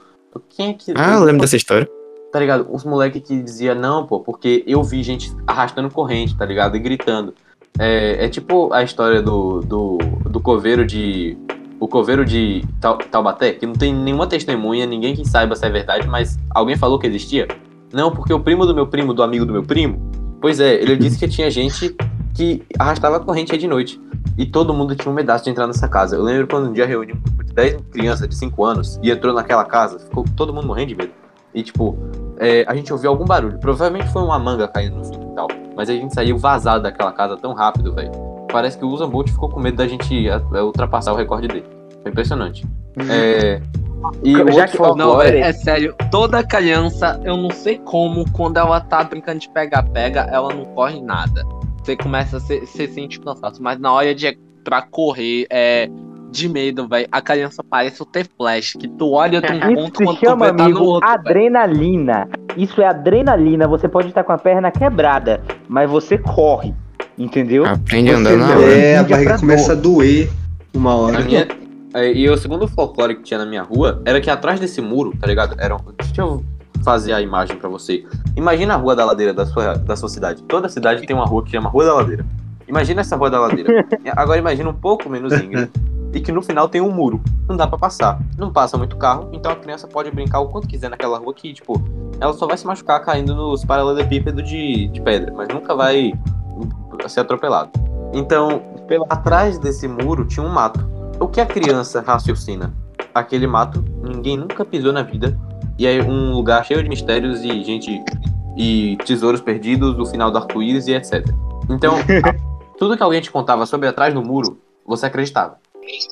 Quem é que. Ah, eu lembro dessa história. Tá ligado? Os moleques que dizia não, pô, porque eu vi gente arrastando corrente, tá ligado? E gritando. É, é tipo a história do, do, do coveiro de. O coveiro de Tau- Taubaté, que não tem nenhuma testemunha, ninguém que saiba se é verdade, mas alguém falou que existia? Não, porque o primo do meu primo, do amigo do meu primo, pois é, ele disse que tinha gente que arrastava corrente aí de noite. E todo mundo tinha um pedaço de entrar nessa casa. Eu lembro quando um dia reuni um grupo de 10 crianças de 5 anos e entrou naquela casa, ficou todo mundo morrendo de medo. E tipo, é, a gente ouviu algum barulho. Provavelmente foi uma manga caindo no quintal. Mas a gente saiu vazado daquela casa tão rápido, velho. Parece que o Usain Bolt ficou com medo da gente a- a ultrapassar o recorde dele. Foi impressionante. É, e o Já que- folclore- Não, velho, é sério. Toda criança, eu não sei como, quando ela tá brincando de pega-pega, ela não corre nada. Você começa a se, se sentir cansado. Mas na hora de pra correr, é. De medo, velho. A criança parece o T-Flash, que tu olha de um ponto Isso quando tu chama, vê tá no amigo, outro. velho. adrenalina. Isso é adrenalina. Você pode estar com a perna quebrada, mas você corre. Entendeu? Aprende a Você andar na não- hora. É, a barriga começa a doer uma A hora. minha- é, e o segundo folclore que tinha na minha rua era que atrás desse muro, tá ligado? Era um- Deixa eu fazer a imagem pra você. Imagina a rua da ladeira da sua, da sua cidade. Toda cidade tem uma rua que chama Rua da Ladeira. Imagina essa rua da ladeira. Agora imagina um pouco menos íngreme. E que no final tem um muro. Não dá pra passar. Não passa muito carro, então a criança pode brincar o quanto quiser naquela rua que, tipo, ela só vai se machucar caindo nos paralelepípedos de, de pedra, mas nunca vai ser atropelado. Então, pela- atrás desse muro tinha um mato. O que a criança raciocina? Aquele mato, ninguém nunca pisou na vida. E é um lugar cheio de mistérios e gente. e tesouros perdidos, o final do arco-íris e etc. Então, tudo que alguém te contava sobre atrás do muro, você acreditava.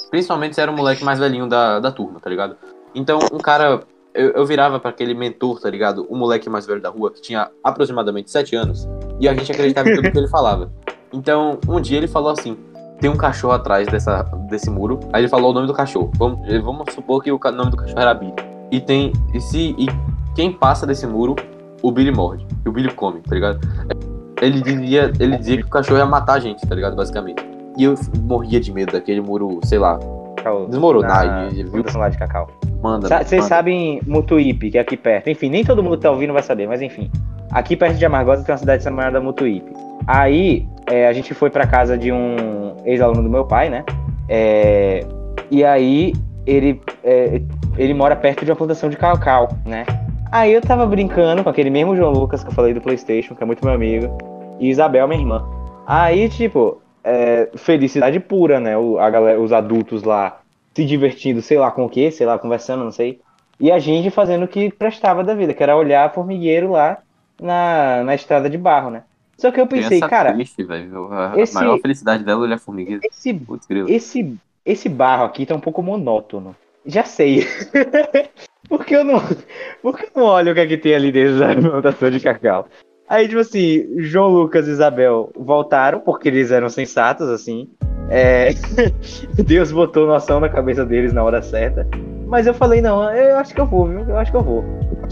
Principalmente se era o moleque mais velhinho da, da turma, tá ligado? Então, um cara. Eu, eu virava pra aquele mentor, tá ligado? O moleque mais velho da rua, que tinha aproximadamente 7 anos, e a gente acreditava em tudo que ele falava. Então, um dia ele falou assim: tem um cachorro atrás dessa, desse muro. Aí ele falou o nome do cachorro. Vamos, vamos supor que o nome do cachorro era Billy. E tem. E, se, e quem passa desse muro, o Billy morde. E o Billy come, tá ligado? Ele dizia, ele dizia que o cachorro ia matar a gente, tá ligado? Basicamente. E eu morria de medo daquele muro, sei lá, desmoronar. Na e- viu? lá de Cacau. Manda. Sa- Vocês manda. sabem Mutuípe, que é aqui perto. Enfim, nem todo mundo que tá ouvindo vai saber, mas enfim. Aqui perto de Amargosa tem uma cidade chamada Mutuípe. Aí é, a gente foi pra casa de um ex-aluno do meu pai, né? É, e aí ele, é, ele mora perto de uma plantação de cacau, né? Aí eu tava brincando com aquele mesmo João Lucas que eu falei do Playstation, que é muito meu amigo, e Isabel, minha irmã. Aí, tipo, é, felicidade pura, né? O- a galera, os adultos lá se divertindo, sei lá com o quê, sei lá, conversando, não sei. E a gente fazendo o que prestava da vida, que era olhar formigueiro lá na, na estrada de barro, né? Só que eu pensei, Criança cara, triste. A esse- maior felicidade dela é olhar formigueiro. esse, esse, esse barro aqui tá um pouco monótono. Já sei. porque eu não. Porque eu não olho o que é que tem ali dentro da plantação de cacau. Aí, tipo assim, João Lucas e Isabel voltaram, porque eles eram sensatos, assim. É, Deus botou noção na cabeça deles na hora certa. Mas eu falei, não, eu acho que eu vou, viu? Eu acho que eu vou.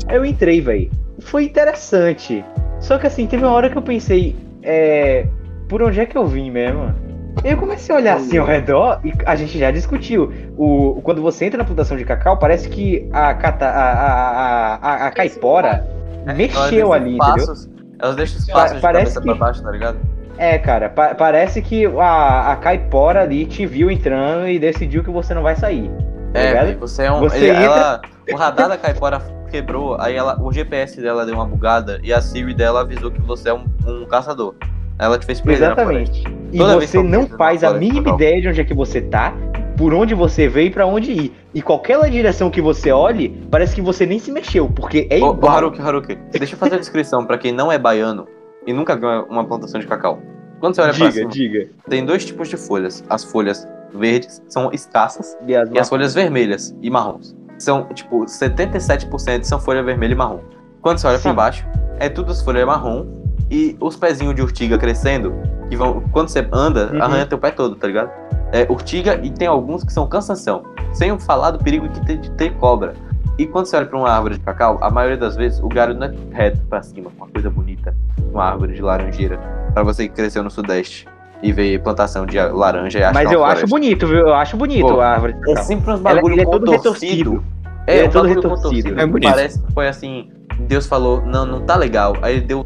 Eu entrei, velho. Foi interessante. Só que assim, teve uma hora que eu pensei, é, por onde é que eu vim mesmo? Eu comecei a olhar assim ao redor e a gente já discutiu. O, quando você entra na plantação de cacau, parece que a, cata, a, a, a, a caipora mexeu ali, entendeu? passos, Elas deixam os passos de parece cabeça que- pra baixo, tá ligado? É, cara, pa- parece que a, a caipora ali te viu entrando e decidiu que você não vai sair. Tá É, você é um. Você ele- entra- ela, o radar da Caipora quebrou, aí ela, o GPS dela deu uma bugada e a Siri dela avisou que você é um, um caçador. Ela te fez perder. Exatamente. E Toda você não faz a mínima ideia de onde é que você tá, por onde você veio e pra onde ir. E qualquer direção que você olhe, parece que você nem se mexeu, porque é Ô, ô, igual. Haruki, Haruki, deixa eu fazer a descrição pra quem não é baiano e nunca viu uma- plantação de cacau. Quando você olha pra diga, cima, diga. tem dois tipos de folhas. As folhas verdes são escassas E as e as folhas vermelhas e marrons. São, tipo, 77% são folha vermelha e marrom. Quando você olha pra baixo, é tudo as folhas marrom e os pezinhos de urtiga crescendo, que vão, quando você anda, Uhum. arranha teu pé todo, tá ligado? É urtiga e tem alguns que são cansação. Sem falar do perigo que tem de ter cobra. E quando você olha pra uma árvore de cacau, a maioria das vezes o galho não é reto pra cima, uma coisa bonita, uma árvore de laranjeira, pra você que cresceu no sudeste e ver plantação de laranja e achar Mas uma eu acho floresta. bonito, viu? Eu acho bonito Pô, a árvore de É cacau. sempre uns Ela- bagulho ele é todo retorcido. É, Ele é um todo retorcido. É bonito. Parece que foi assim, Deus falou, não, não tá legal. Aí ele deu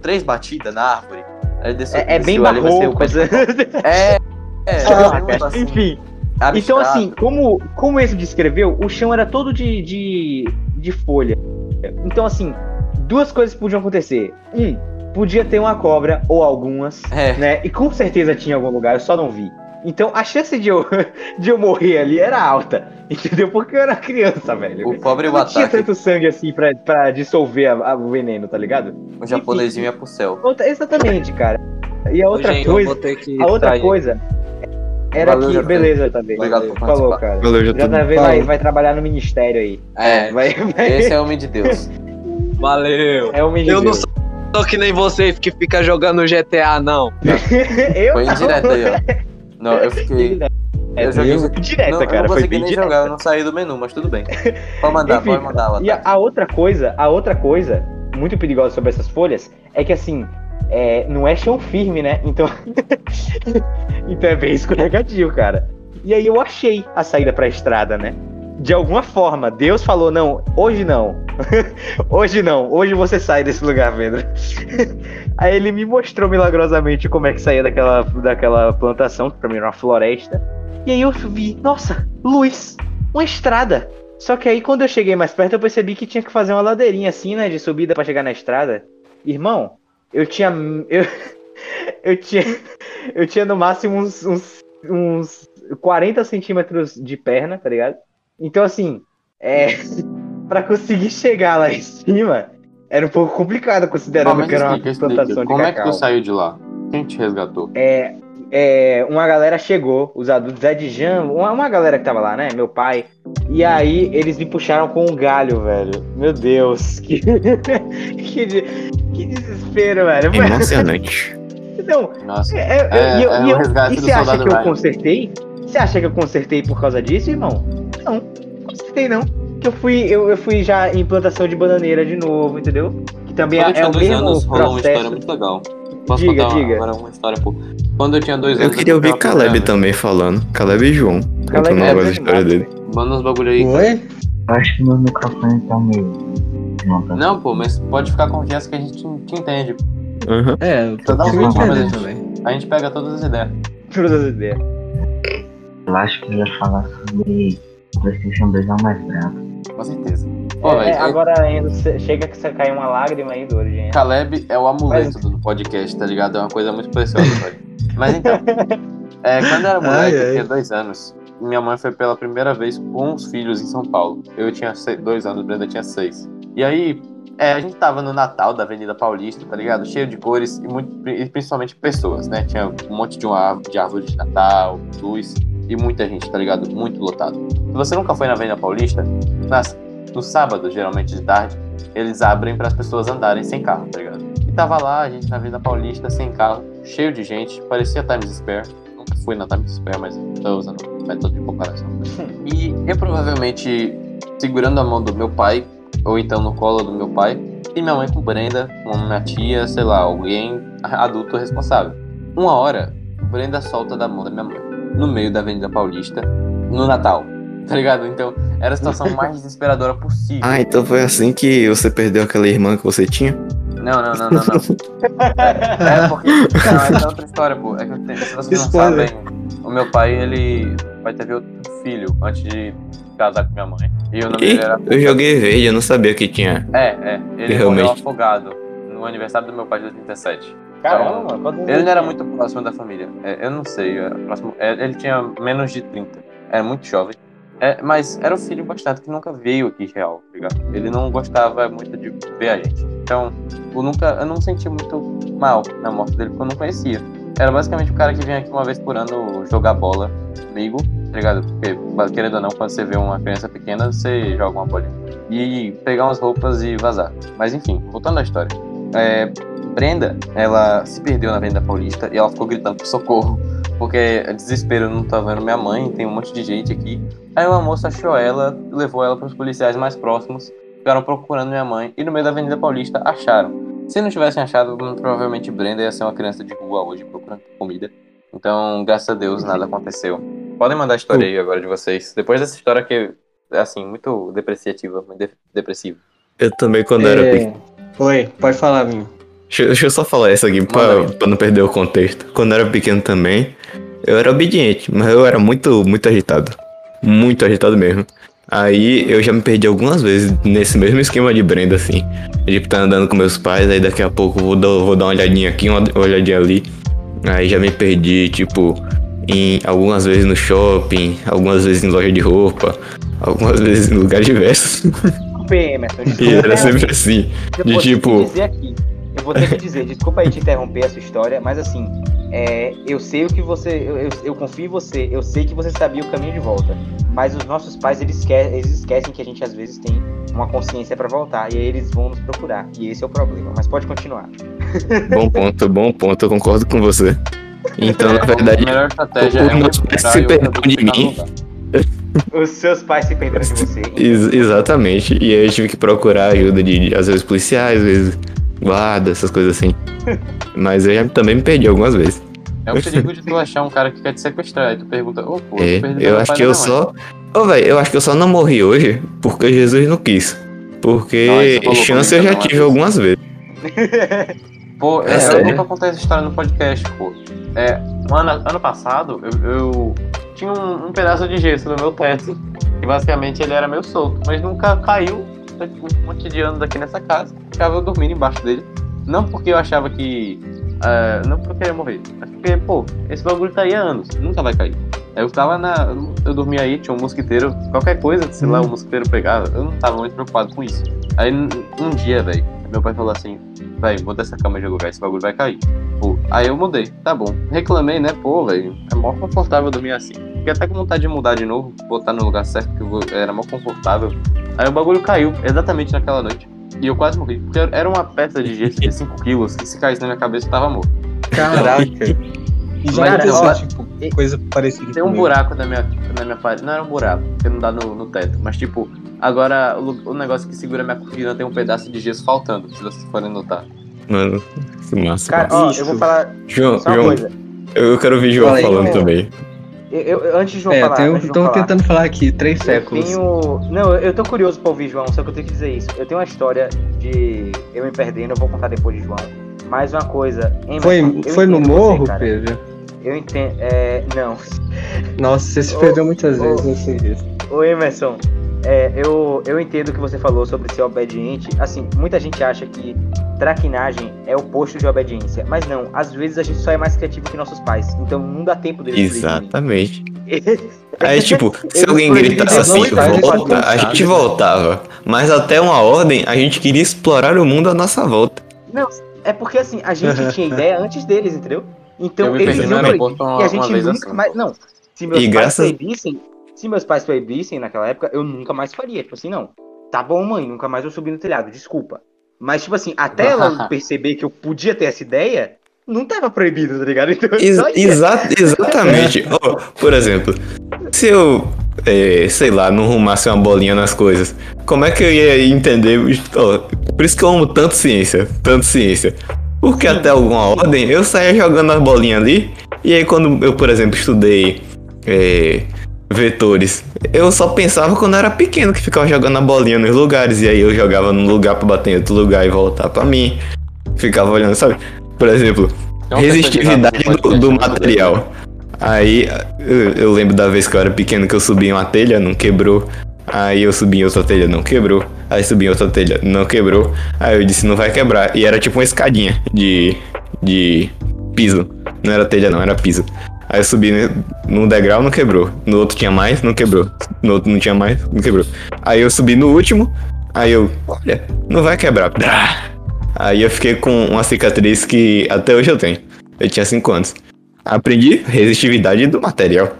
três batidas na árvore. Aí desceu, É, é bem barroco. de cacau. É, é, Ah, Enfim, abstrato. então assim, como, como esse descreveu, o chão era todo de, de, de folha. Então assim, duas coisas podiam acontecer. Um, podia ter uma cobra ou algumas, É, né? E com certeza tinha em algum lugar, eu só não vi. Então a chance de eu, de eu morrer ali era alta, entendeu? Porque eu era criança, velho. o pobre Eu o não tinha tanto sangue assim pra, pra dissolver a- a- o veneno, tá ligado? o japonesinho ia pro céu. Outra- exatamente, cara. E a outra Gente, eu coisa, a outra sair. coisa era Valeu, que. Beleza, também. Obrigado por Falou, cara. Valeu, já tô. JV vai, vai trabalhar no ministério aí. É, Vai, vai. esse é homem de Deus. Valeu. É o menino. Eu não sou que nem vocês que fica jogando GTA, não. eu Foi indireto aí, ó. Não, eu fiquei. É, Eu joguei direta, não, eu cara. não Foi bem nem direta. jogar, eu não saí do menu, mas tudo bem. Pode mandar, Enfim, pode mandar o E a, a outra coisa, a outra coisa muito perigosa sobre essas folhas é que assim, é, não é chão firme, né? Então, então é bem escorregadio, cara. E aí eu achei a saída pra estrada, né? De alguma forma, Deus falou: não, hoje não. hoje não, hoje você sai desse lugar, Pedro. aí ele me mostrou milagrosamente como é que saía daquela, daquela plantação, que pra mim era uma floresta. E aí eu vi, nossa, luz, uma estrada. Só que aí quando eu cheguei mais perto, eu percebi que tinha que fazer uma ladeirinha assim, né, de subida pra chegar na estrada. Irmão, eu tinha eu, eu tinha eu tinha no máximo uns, uns, uns 40 centímetros de perna, tá ligado? Então assim, é para conseguir chegar lá em cima era um pouco complicado considerando mas que era uma explica, explica. plantação de Como é que cacau. tu saiu de lá? Quem te resgatou? É, é, uma galera chegou, os adultos, Zé de Jan, uma, uma galera que tava lá, né? Meu pai. E aí eles me puxaram com um galho, velho. Meu Deus, que, que, de- que desespero, velho. Emocionante. Não, Nossa. é, é, É, e eu- é e o eu- resgate e do você acha que eu consertei? Você acha que eu consertei por causa disso, irmão? Não, não consertei não. Que eu fui, eu, eu fui já em plantação de bananeira de novo, entendeu? Que também Quando eu é, tinha o dois mesmo anos, rolou uma história processo. muito legal. Posso Diga, contar diga. agora uma história, pô? Quando eu tinha dois Eu anos. queria ouvir comprei uma Caleb câmera. também falando. Caleb e João. Contando Caleb um é bem história dele. Manda uns bagulho aí. Oi? Eu acho que meu microfone tá meio. Não, tá Não, pô, mas pode ficar confiança que a gente te, te entende. Aham. É, eu tô um mas- também. A gente pega todas as ideias. Todas as ideias. Eu acho que eu ia falar sobre PlayStation 2 é o mais bravo. Com certeza. Pô, É, velho, agora Enzo, cê- chega que você cai uma lágrima aí do origem. Caleb é o amuleto do podcast, tá ligado? É uma coisa muito preciosa. Mas então, é, quando eu era moleque, Ai, eu ai. tinha dois anos. Minha mãe foi pela primeira vez com os filhos em São Paulo. Eu tinha se- dois anos, Brenda tinha seis. E aí, é, a gente tava no Natal da Avenida Paulista, tá ligado? Cheio de cores e, muito, e principalmente pessoas, né? Tinha um monte de, uma, árvore- de árvore de Natal, luz e muita gente, tá ligado? Muito lotado. Se você nunca foi na Avenida Paulista, nas, no sábado, geralmente de tarde, eles abrem para as pessoas andarem sem carro, tá ligado? E tava lá, a gente na Avenida Paulista, sem carro, cheio de gente, parecia Times Square. nunca fui na Times Square, mas tô usando método de comparação. E eu provavelmente segurando a mão do meu pai, ou então no colo do meu pai, e minha mãe com Brenda, com minha tia, sei lá, alguém adulto responsável. Uma hora, Brenda solta da mão da minha mãe, no meio da Avenida Paulista, no Natal. Tá ligado? Então, era a situação mais desesperadora possível. Ah, então foi assim que você perdeu aquela irmã que você tinha? Não, não, não, não, não. É, é porque. Não, essa é outra história, pô. É que eu tenho, se vocês não sabem, o meu pai, ele vai ter outro filho antes de casar com minha mãe. E o nome Ih, dele era. eu joguei verde, eu não sabia que tinha. É, é. Ele Realmente. morreu afogado no aniversário do meu pai de 87. Caramba, mano. quando- Ele não era muito próximo da família. É, eu não sei. era próximo- é, ele tinha menos de 30. Era muito jovem. É, mas era o filho bastante que nunca veio aqui real, tá ligado? Ele não gostava muito de ver a gente. Então, eu nunca. Eu não senti muito mal na morte dele, porque eu não conhecia. Era basicamente o cara que vinha aqui uma vez por ano jogar bola comigo, tá ligado? Porque, querendo ou não, quando você vê uma criança pequena, você joga uma bolinha. E pegar umas roupas e vazar. Mas enfim, voltando à história. É, Brenda, ela se perdeu na Avenida Paulista e ela ficou gritando por socorro. Porque é desespero, não tô vendo minha mãe, tem um monte de gente aqui. Aí uma moça achou ela, levou ela para os policiais mais próximos, ficaram procurando minha mãe e no meio da Avenida Paulista acharam. Se não tivessem achado, muito provavelmente Brenda ia ser uma criança de rua hoje procurando comida. Então, graças a Deus, nada aconteceu. Podem mandar a história aí agora de vocês. Depois dessa história que é, assim, muito depreciativa, muito de- depressiva. Eu também, quando era pequeno. É... Oi, pode falar, Vinho. Deixa, deixa eu só falar isso aqui pra, pra não perder o contexto. Quando eu era pequeno também, eu era obediente, mas eu era muito, muito agitado. Muito agitado mesmo. Aí eu já me perdi algumas vezes nesse mesmo esquema de Brenda, assim. De tá andando com meus pais, aí daqui a pouco vou dar, vou dar uma olhadinha aqui, uma olhadinha ali. Aí já me perdi, tipo, em algumas vezes no shopping, algumas vezes em loja de roupa, algumas vezes em lugares diversos. Emerson. E desculpa era aí. sempre assim. Eu de vou ter tipo- que dizer aqui. Eu vou ter que dizer, desculpa aí te interromper essa história, mas assim, é, eu sei o que você. Eu, eu, eu confio em você, eu sei que você sabia o caminho de volta. Mas os nossos pais, eles, esque eles esquecem que a gente às vezes tem uma consciência pra voltar. E aí eles vão nos procurar. E esse é o problema. Mas pode continuar. Bom ponto, bom ponto, eu concordo com você. Então, na verdade, a melhor estratégia os é um se perderam de mim. Os seus pais se perderam de você. ex- exatamente. E aí eu tive que procurar ajuda de, de, às vezes, policiais, às vezes, guarda, essas coisas assim. Mas eu já também me perdi algumas vezes. É o perigo de tu achar um cara que quer te sequestrar. Aí tu pergunta, ô, pô, É, perdi eu acho que e eu só. Ô, velho, eu acho que eu só não morri hoje porque Jesus não quis. Porque Não, chance eu já tive uma algumas vezes. Pô, É é, eu nunca contei essa história no podcast, pô. É, um ano, ano passado, eu, eu tinha um, um pedaço de gesso no meu teto. E basicamente ele era meio solto, mas nunca caiu. Um monte de anos aqui nessa casa. Ficava eu dormindo embaixo dele. Não porque eu achava que. é, não porque eu ia morrer, mas porque, pô, esse bagulho tá aí há anos, nunca vai cair. Eu tava na. Eu dormia aí, tinha um mosquiteiro, qualquer coisa, sei lá, o mosquiteiro pegava. Eu não tava muito preocupado com isso. Aí um um dia, velho, meu pai falou assim: Véi, muda essa cama de lugar, esse bagulho vai cair. Pô, aí eu mudei, tá bom. Reclamei, né? Pô, velho, é mó confortável dormir assim. Fiquei até com vontade de mudar de novo, botar no lugar certo, que vou- era mó confortável. Aí o bagulho caiu, exatamente naquela noite. E eu quase morri, porque era uma peça de gesso de 5 quilos, que se caísse na minha cabeça eu tava morto. Caraca. E já Cara, aconteceu, ó, tipo, coisa parecida Tem um comigo. buraco na minha, na minha parede. Não era um buraco, porque não dá no, no teto. Mas, tipo, agora o, o negócio que segura minha cortina tem um pedaço de gesso faltando, se vocês forem notar. Mano, que massa. Cara, massa. ó, eu vou falar João, só uma João, coisa. eu eu quero ouvir João Fala aí, falando também. Eu, eu- antes de João É, falar. de tô falar, tentando falar aqui, três Eu séculos. tenho. Não, eu tô curioso pra ouvir, João, só que eu tenho que dizer isso. Eu tenho uma história de eu me perdendo, eu vou contar depois de João. Mais uma coisa. Emerson, Foi, eu foi no você, morro, cara. Pedro? Eu entendo. É, não. Nossa, você se Ô, perdeu muitas ô. vezes, eu sei disso. Ô Emerson, é, eu, eu entendo o que você falou sobre ser obediente. Assim, muita gente acha que traquinagem é o oposto de obediência. Mas não, às vezes a gente só é mais criativo que nossos pais. Então não dá tempo deles Exatamente. Aí, tipo, se alguém gritasse assim, volta, a gente voltava. Mas até uma ordem, a gente queria explorar o mundo à nossa volta. Não, é porque assim, a gente tinha ideia antes deles, entendeu? Então eles iam proibir. E a gente nunca assim. mais. Não. Se meus E pais graças- proibissem. Se meus pais proibissem naquela época, eu nunca mais faria. Tipo assim, não. Tá bom, mãe, nunca mais eu subi no telhado, desculpa. Mas, tipo assim, até ela perceber que eu podia ter essa ideia, não tava proibido, tá ligado? Então, Ex- exa- exatamente. Ó, por exemplo, se eu, é, sei lá, não arrumasse uma bolinha nas coisas, como é que eu ia entender? Ó, por isso que eu amo tanto ciência, tanto ciência. Porque até alguma ordem eu saía jogando as bolinhas ali, e aí quando eu, por exemplo, estudei é, vetores, eu só pensava quando eu era pequeno que ficava jogando a bolinha nos lugares, e aí eu jogava num lugar pra bater em outro lugar e voltar pra mim. Ficava olhando, sabe? Por exemplo, lado resistividade do, do não material. Aí eu, eu lembro da vez que eu era pequeno que eu subi em uma telha, não quebrou. Aí eu subi em outra telha, não quebrou. Aí subi em outra telha, não quebrou. Aí eu disse, não vai quebrar. E era tipo uma escadinha de, de piso. Não era telha, não, era piso. Aí eu subi num degrau, não quebrou. No outro tinha mais, não quebrou. No outro não tinha mais, não quebrou. Aí eu subi no último. Aí eu, olha, não vai quebrar. Aí eu fiquei com uma cicatriz que até hoje eu tenho. Eu tinha 5 anos. Aprendi resistividade do material.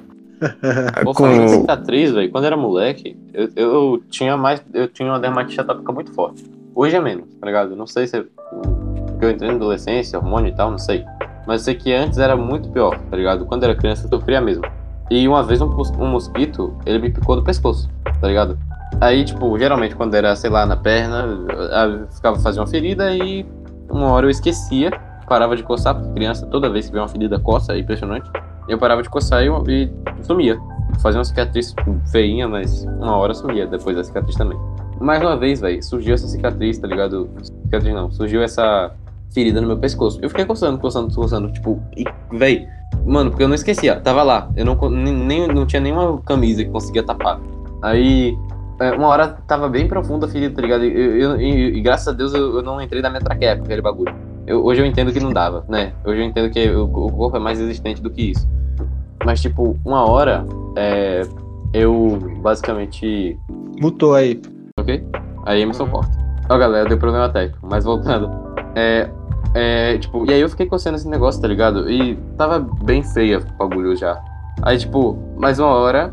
Vou falar de cicatriz, velho. Quando era moleque, eu, eu tinha mais. Eu tinha uma dermatite atópica muito forte. Hoje é menos, tá ligado? Não sei se é. Porque eu entrei na adolescência, hormônio e tal, não sei. Mas sei que antes era muito pior, tá ligado? Quando era criança eu sofria mesmo. E uma vez um, um mosquito, ele me picou no pescoço, tá ligado? Aí, tipo, geralmente quando era, sei lá, na perna, eu ficava fazendo uma ferida e uma hora eu esquecia, parava de coçar, porque criança toda vez que vê uma ferida coça, é impressionante. Eu parava de coçar e, e sumia. Fazia uma cicatriz feinha, mas uma hora sumia depois da cicatriz também. Mais uma vez, velho, surgiu essa cicatriz, tá ligado? Cicatriz não, surgiu essa ferida no meu pescoço. Eu fiquei coçando, coçando, coçando, tipo, e, mano, porque eu não esquecia, tava lá. Eu não, nem, não tinha nenhuma camisa que conseguia tapar. Aí, é, uma hora tava bem profunda a ferida, tá ligado? E, eu- e- e graças a Deus eu, eu não entrei na minha traqueia com aquele bagulho. Eu- hoje eu entendo que não dava, né? Hoje eu entendo que o, o corpo é mais resistente do que isso. Mas, tipo, uma hora, é, eu basicamente. Mutou aí. Ok? Aí Emerson corta. Ó, galera, deu problema técnico. Mas voltando. É. É, tipo, e aí eu fiquei coçando esse negócio, tá ligado? E tava bem feia o bagulho já. Aí, tipo, mais uma hora,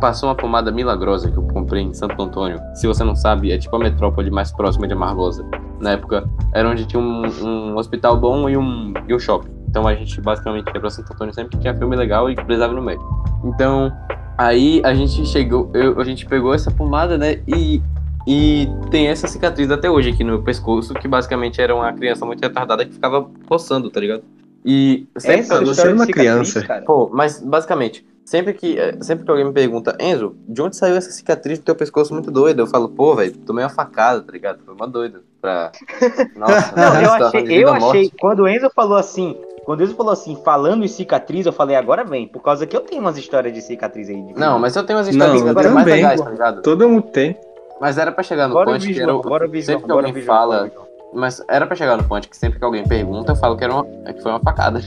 passou uma pomada milagrosa que eu comprei em Santo Antônio. Se você não sabe, é tipo a metrópole mais próxima de Amargosa. Na época, era onde tinha um, um hospital bom e um, e um shopping. Então a gente basicamente ia pra Santo Antônio sempre que tinha filme legal e precisava no médico. Então, aí a gente chegou, eu- a gente pegou essa pomada, né? E, e tem essa cicatriz até hoje aqui no meu pescoço, que basicamente era uma criança muito retardada que ficava coçando, tá ligado? E sempre Essa você de uma criança. cara. Pô, mas basicamente, sempre que, eh, sempre que alguém me pergunta, Enzo, de onde saiu essa cicatriz do teu pescoço muito doida? Eu falo, pô, velho, tomei uma facada, tá ligado? Foi uma doida. Pra. Nossa, Não, eu achei, de eu achei, quando o Enzo falou assim, quando o Enzo falou assim, falando em cicatriz, eu falei, agora vem, por causa que eu tenho umas histórias de cicatriz aí. De Não, mas eu tenho umas Não, histórias de eu cicatriz mais legais, tá ligado? Todo mundo tem. Mas era pra chegar no Bora ponto que era bora sempre que alguém fala, mas era pra chegar no ponto que sempre que alguém pergunta, eu falo que, era uma, que foi uma facada.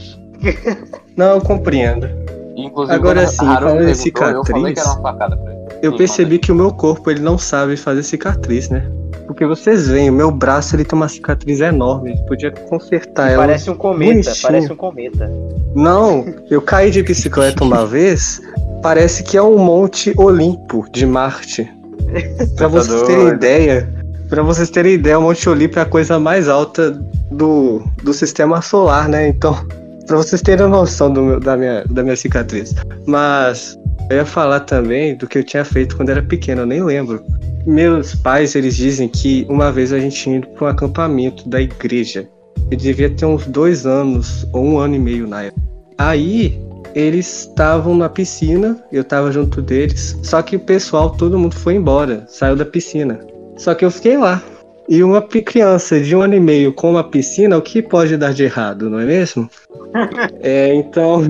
Não, eu compreendo. E, Inclusive, Agora sim, falando em perguntou, eu falei que cicatriz, era uma facada pra ele. Eu Sim, percebi que o meu corpo ele não sabe fazer cicatriz, né? Porque vocês veem, o meu braço ele tem uma cicatriz enorme. Ele podia consertar ela. Parece um cometa, bonitinho. parece um cometa. Não, eu caí de bicicleta uma vez. Parece que é um Monte Olimpo de Marte. Pra vocês terem ideia, para vocês terem ideia, o Monte Olimpo é a coisa mais alta do, do sistema solar, né? Então, pra vocês terem noção meu- da, minha, da minha cicatriz. Mas eu ia falar também do que eu tinha feito quando era pequeno, eu nem lembro. Meus pais, eles dizem que uma vez a gente tinha ido para um acampamento da igreja. Eu devia ter uns dois anos ou um ano e meio na época. Aí eles estavam na piscina, eu tava junto deles, só que o pessoal, todo mundo foi embora, saiu da piscina. Só que eu fiquei lá. E uma criança de um ano e meio com uma piscina, o que pode dar de errado, não é mesmo? é, então.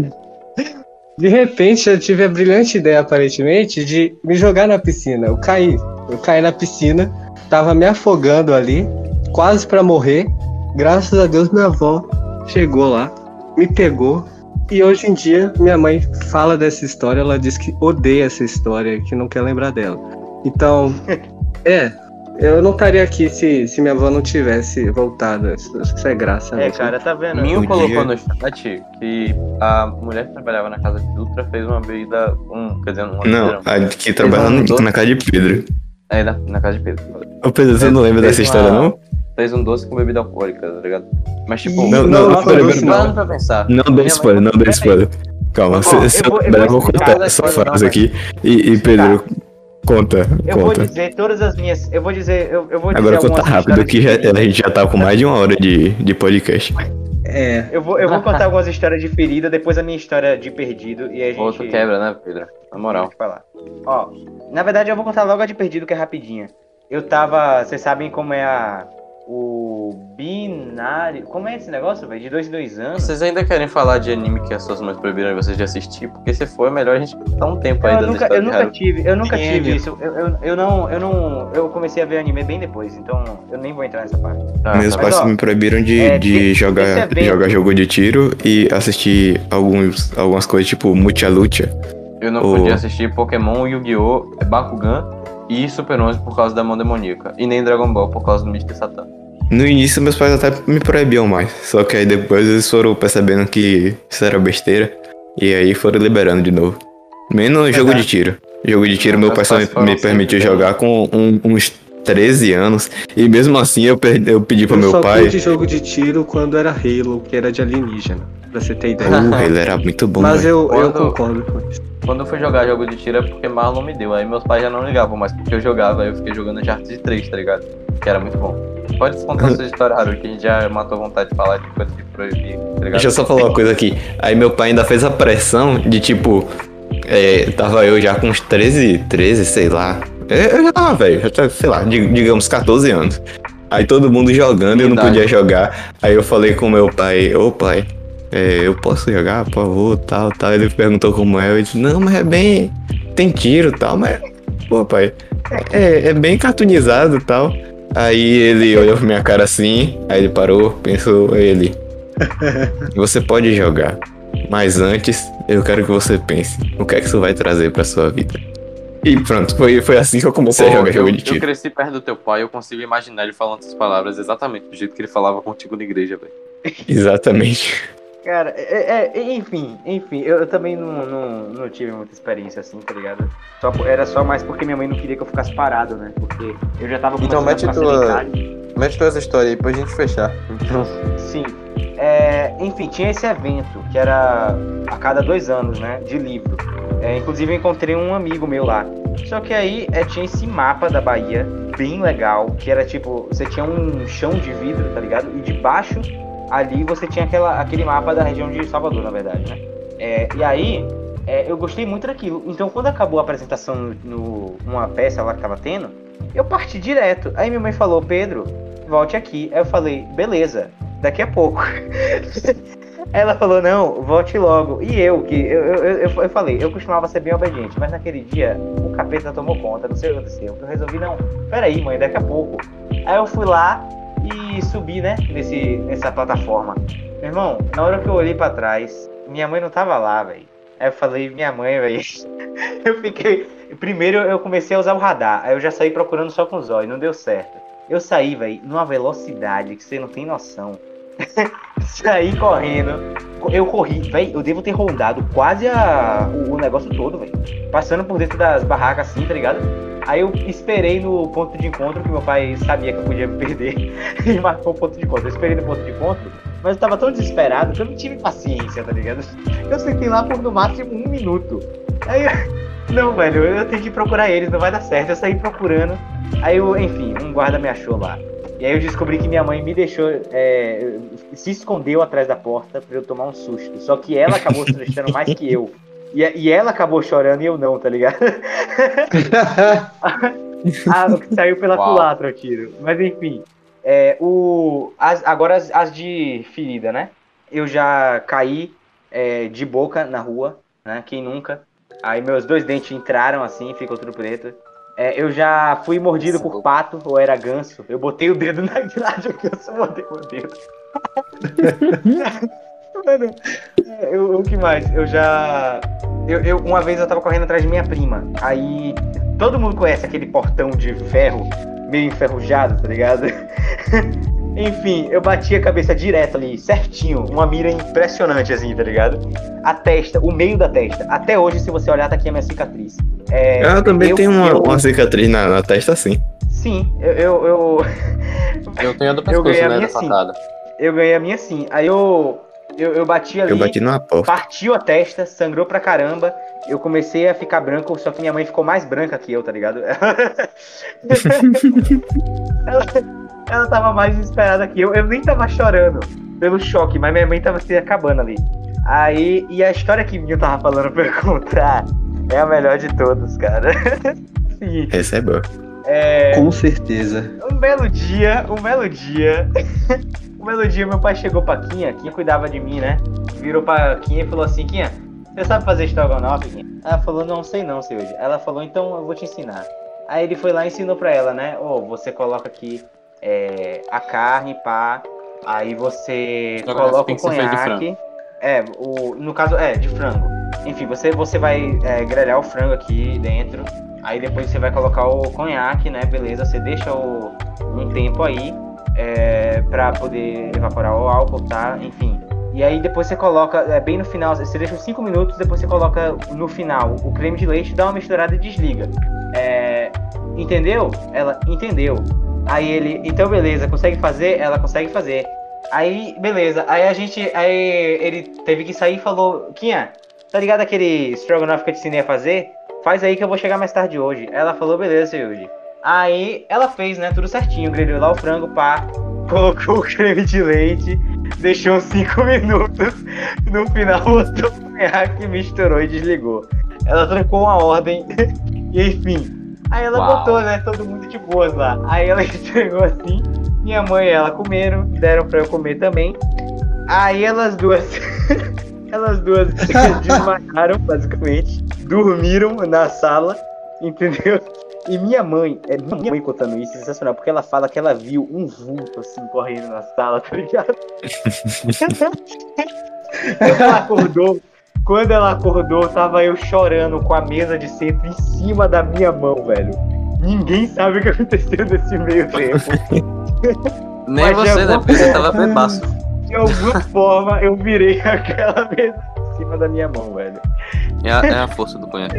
De repente eu tive a brilhante ideia, aparentemente, de me jogar na piscina. Eu caí. Eu caí na piscina, tava me afogando ali, quase pra morrer. Graças a Deus minha avó chegou lá, me pegou. E hoje em dia minha mãe fala dessa história, ela diz que odeia essa história, que não quer lembrar dela. Então, é, eu não estaria aqui se, se minha avó não tivesse voltado. Isso, isso é graça. É, mesmo. cara, tá vendo? Minho Um colocou no chat que a mulher que trabalhava na casa de Dutra fez uma bebida. Um, quer dizer, uma Não, a que trabalha no- na casa de Pedro. É, na, na casa de Pedro. Ô Pedro, você não lembra Fez dessa história, uma- não? fez um doce com bebida alcoólica, tá ligado? Mas tipo, Não, não, não, não pera, pera, pra pensar. Não dê spoiler, não dê spoiler. Calma, se, eu eu eu, vou eu vou cortar essa frase aqui. E, e Pedro, conta, Eu vou conta. dizer todas as minhas. Eu vou dizer. Eu, eu vou dizer Agora conta rápido, que já, a gente já tá com mais de uma hora de, de podcast. É. Eu vou, eu vou contar algumas histórias de ferida, depois a minha história de perdido e a gente. Outro quebra, né, Pedro? Na moral. Falar. Ó, na verdade eu vou contar logo a de perdido, que é rapidinha. Eu tava. Vocês sabem como é a. O binário. Como é esse negócio, velho? De dois em dois anos. Vocês ainda querem falar de anime que as suas mães proibiram vocês de assistir? Porque se for, é melhor a gente dar um tempo eu das nunca, eu de nunca tive, eu nunca Sim, tive isso. Eu, eu, eu não, eu não. Eu comecei a ver anime bem depois, então eu nem vou entrar nessa parte. Tá, Meus tá mas, pais ó, me proibiram de, é, de jogar, evento- jogar jogo de tiro e assistir alguns, algumas coisas tipo Mucha Lucha. Eu não O- podia assistir Pokémon, Yu-Gi-Oh!, Bakugan e Super 11 por causa da mão demoníaca. E nem Dragon Ball por causa do Místico Satã. No início meus pais até me proibiam mais, só que aí depois eles foram percebendo que isso era besteira e aí foram liberando de novo. Menos jogo de tiro. Jogo de tiro meu pai só me, me permitiu jogar com um- uns 13 anos e mesmo assim eu, per- eu pedi pro eu meu só pai. pude jogo de tiro quando era Halo, que era de alienígena. Pra você ter ideia. Uh, ele era muito bom. Mas eu, eu Quando- concordo com isso. Quando eu fui jogar jogo de tiro é porque Marlon me deu. Aí meus pais já não ligavam mais porque eu jogava. Aí eu fiquei jogando Uncharted 3, tá ligado? Que era muito bom. Pode contar sua história, Haru, que a gente já matou vontade de falar de coisa de proibir, tá ligado? Deixa eu só falar uma coisa aqui. Aí meu pai ainda fez a pressão de tipo. É, tava eu já com uns 13, 13, sei lá. É, Eu já tava velho, já tava, sei lá, di- digamos 14 anos. Aí todo mundo jogando e eu não podia jogar. Aí eu falei com meu pai, ô pai, é, eu posso jogar, por favor, tal, tal. Ele perguntou como é, eu disse, não, mas é bem. Tem tiro tal, mas. Pô, pai, é, é bem cartoonizado e tal. Aí ele olhou pra minha cara assim, aí ele parou, pensou, ele. Você pode jogar, mas antes eu quero que você pense o que é que isso vai trazer pra sua vida. E pronto, foi, foi assim que eu comecei a Pô, jogar eu, jogo de eu tiro. cresci perto do teu pai, eu consigo imaginar ele falando essas palavras exatamente do jeito que ele falava contigo na igreja, velho. Exatamente. Cara, é, é- enfim, enfim, eu, eu também não, não, não tive muita experiência assim, tá ligado? Só, era só mais porque minha mãe não queria que eu ficasse parado, né? Porque eu já tava Então, começando mete tua-. Mete essa história aí pra gente fechar. Sim. É, enfim, tinha esse evento que era a cada dois anos, né? De livro. É, inclusive eu encontrei um amigo meu lá. Só que aí é, tinha esse mapa da Bahia, bem legal, que era tipo, você tinha um chão de vidro, tá ligado? E debaixo ali você tinha aquela, aquele mapa da região de Salvador, na verdade, né? É, e aí é, eu gostei muito daquilo. Então quando acabou a apresentação no, no- numa peça lá que tava tendo, eu parti direto. Aí minha mãe falou, Pedro, volte aqui. Aí eu falei, beleza, daqui a pouco. Ela falou, não, volte logo. E eu, que eu, eu, eu, eu falei, eu costumava ser bem obediente, mas naquele dia o capeta tomou conta, não sei o que aconteceu. Eu resolvi, não, peraí, mãe, daqui a pouco. Aí eu fui lá e subi, né, nesse, nessa plataforma. Meu irmão, na hora que eu olhei pra trás, minha mãe não tava lá, velho. Aí eu falei, minha mãe, velho. Eu fiquei. Primeiro eu comecei a usar o radar, aí eu já saí procurando só com os olhos, não deu certo. Eu saí, velho, numa velocidade que você não tem noção. saí correndo. Eu corri, velho, eu devo ter rondado quase a, o, o negócio todo, velho. Passando por dentro das barracas assim, tá ligado? Aí eu esperei no ponto de encontro, que meu pai sabia que eu podia me perder. e marcou o ponto de encontro. Eu esperei no ponto de encontro, mas eu tava tão desesperado que eu não tive paciência, tá ligado? Eu sentei lá por no máximo um minuto. Aí eu, não, velho, eu tenho que procurar eles, não vai dar certo. Eu saí procurando. Aí eu, enfim, um guarda me achou lá. E aí eu descobri que minha mãe me deixou, é, se escondeu atrás da porta pra eu tomar um susto. Só que ela acabou se assustando mais que eu. E, e ela acabou chorando e eu não, tá ligado? ah, o que saiu pela Uau. culatra o tiro. Mas enfim. É, o, as- agora as, as de ferida, né? Eu já caí é, de boca na rua, né? Quem nunca? Aí meus dois dentes entraram assim, ficou tudo preto. É, eu já fui mordido por pato, ou era ganso. Eu botei o dedo na grade, o ganso mordeu meu dedo. É, eu- o que mais? Eu já. Eu, eu- uma vez eu tava correndo atrás de minha prima. Aí. Todo mundo conhece aquele portão de ferro, meio enferrujado, tá ligado? Enfim, eu bati a cabeça direto ali, certinho. Uma mira impressionante, assim, tá ligado? A testa, o meio da testa. Até hoje, se você olhar, tá aqui a minha cicatriz. É, Eu também eu- tenho uma, eu- uma cicatriz na, na testa assim. Sim, eu. Eu, eu, Eu tenho a do Eu ganhei pescoço, a né? minha Da sim. facada. eu ganhei a minha sim. Aí eu. Eu, eu bati ali. Eu bati numa porta. Partiu a testa, sangrou pra caramba. Eu comecei a ficar branco, só que minha mãe ficou mais branca que eu, tá ligado? ela, ela tava mais desesperada que eu. Eu nem tava chorando pelo choque, mas minha mãe tava se acabando ali. Aí, e a história que o Vinho tava falando pra eu contar é a melhor de todos, cara. Seguinte, Essa é boa. é. Com certeza. Um belo dia, um belo dia. um belo dia, meu pai chegou pra Quinha, Quinha cuidava de mim, né? Virou pra Quinha e falou assim: Quinha, você sabe fazer estrogonofe, Quinha? Ela falou: Não sei não, seu. Ela falou: Então eu vou te ensinar. Aí ele foi lá e ensinou pra ela, né? Ô, você coloca aqui é, a carne, pá. Aí você Estrogonofe coloca o conhaque. É, o, no caso, é, de frango. Enfim, você, você vai é, grelhar o frango aqui dentro. Aí depois você vai colocar o conhaque, né? Beleza, você deixa o, um tempo aí é, pra poder evaporar o álcool, tá? Enfim. E aí depois você coloca, é, bem no final, você deixa uns 5 minutos, depois você coloca no final o creme de leite, dá uma misturada e desliga. É, entendeu? Ela entendeu. Aí ele, então beleza, consegue fazer? Ela consegue fazer. Aí, beleza. Aí a gente. Aí ele teve que sair e falou: Quinha, tá ligado aquele Stroganoff que eu te ensinei a fazer? Faz aí que eu vou chegar mais tarde hoje. Ela falou: beleza, Yuji. Aí ela fez, né? Tudo certinho. Grelhou lá o frango, pá. Colocou o creme de leite. Deixou uns 5 minutos. No final botou o conhaque, misturou e desligou. Ela trancou uma ordem. e enfim. Aí ela Uau. botou, né? Todo mundo de boas lá. Aí ela entregou assim. Minha mãe e ela comeram, deram pra eu comer também. Aí elas duas. elas duas desmaiaram, basicamente. Dormiram na sala, entendeu? E minha mãe, é minha mãe contando isso, é sensacional, porque ela fala que ela viu um vulto assim correndo na sala, tá ligado? Ela acordou, quando ela acordou, tava eu chorando com a mesa de centro em cima da minha mão, velho. Ninguém sabe o que aconteceu nesse meio tempo. Nem Mas você, né? Porque você tava bebaço. De alguma forma, eu virei aquela mesa em cima da minha mão, velho. É a, é a força do conhaque.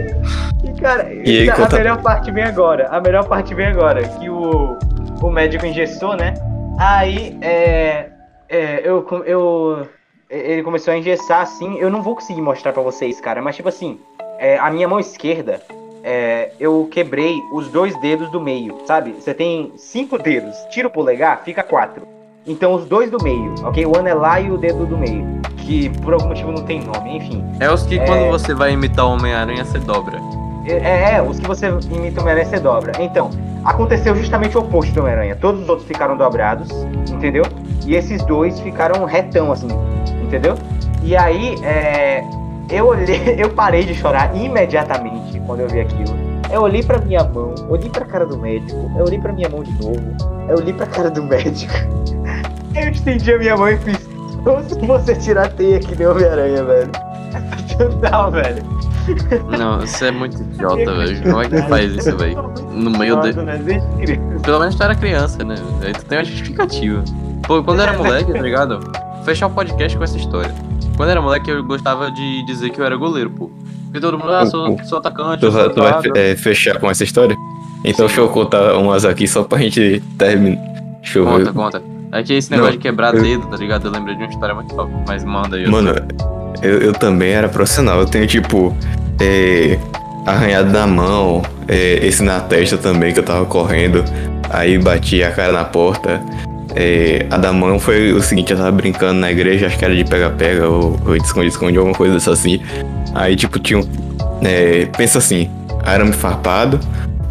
E, cara, E aí, a conta- melhor parte vem agora. A melhor parte vem agora. Que o, o médico engessou, né? Aí, é, é, eu, eu, ele começou a engessar, assim. Eu não vou conseguir mostrar pra vocês, cara. Mas, tipo assim, é, a minha mão esquerda, é, eu quebrei os dois dedos do meio, sabe? Você tem cinco dedos. Tira o polegar, fica quatro. Então, os dois do meio, ok? O anelar e o dedo do meio. Que, por algum motivo, não tem nome. Enfim. É os que É. quando você vai imitar o Homem-Aranha, você dobra. É, é, os que você imita o Homem-Aranha você dobra. Então, aconteceu justamente o oposto do Homem-Aranha. Todos os outros ficaram dobrados, entendeu? E esses dois ficaram retão, assim, entendeu? E aí, é, eu olhei, eu parei de chorar imediatamente quando eu vi aquilo. Eu olhei pra minha mão, olhei pra cara do médico, eu olhei pra minha mão de novo, eu olhei pra cara do médico. Eu estendi a minha mão e fiz. Como se você tirar a teia que nem Homem-Aranha, velho. Não, velho. Não, você é muito idiota, velho. Como é que faz isso, velho? No meio de. Né? Pelo menos tu era criança, né? Aí tu tem uma justificativa. Pô, quando eu era moleque, tá ligado? Fechar o podcast com essa história. Quando eu era moleque, eu gostava de dizer que eu era goleiro, pô. Porque todo mundo, ah, sou, sou atacante, Tu, sou vai- tu vai é, fechar com essa história? Então Sim. deixa eu contar umas aqui só pra gente terminar. Deixa eu Conta, ver. conta. É que esse negócio Não, de quebrar eu- dedo, tá ligado? Eu lembrei de uma história muito top. Mas manda aí. Mano, eu, eu também era profissional. Eu tenho, tipo, é, arranhado na mão, é, esse na testa também, que eu tava correndo. Aí bati a cara na porta. É, a da mão foi o seguinte, eu tava brincando na igreja, acho que era de pega-pega ou, ou de esconde-esconde, alguma coisa dessa assim. Aí, tipo, tinha um. é, pensa assim, arame farpado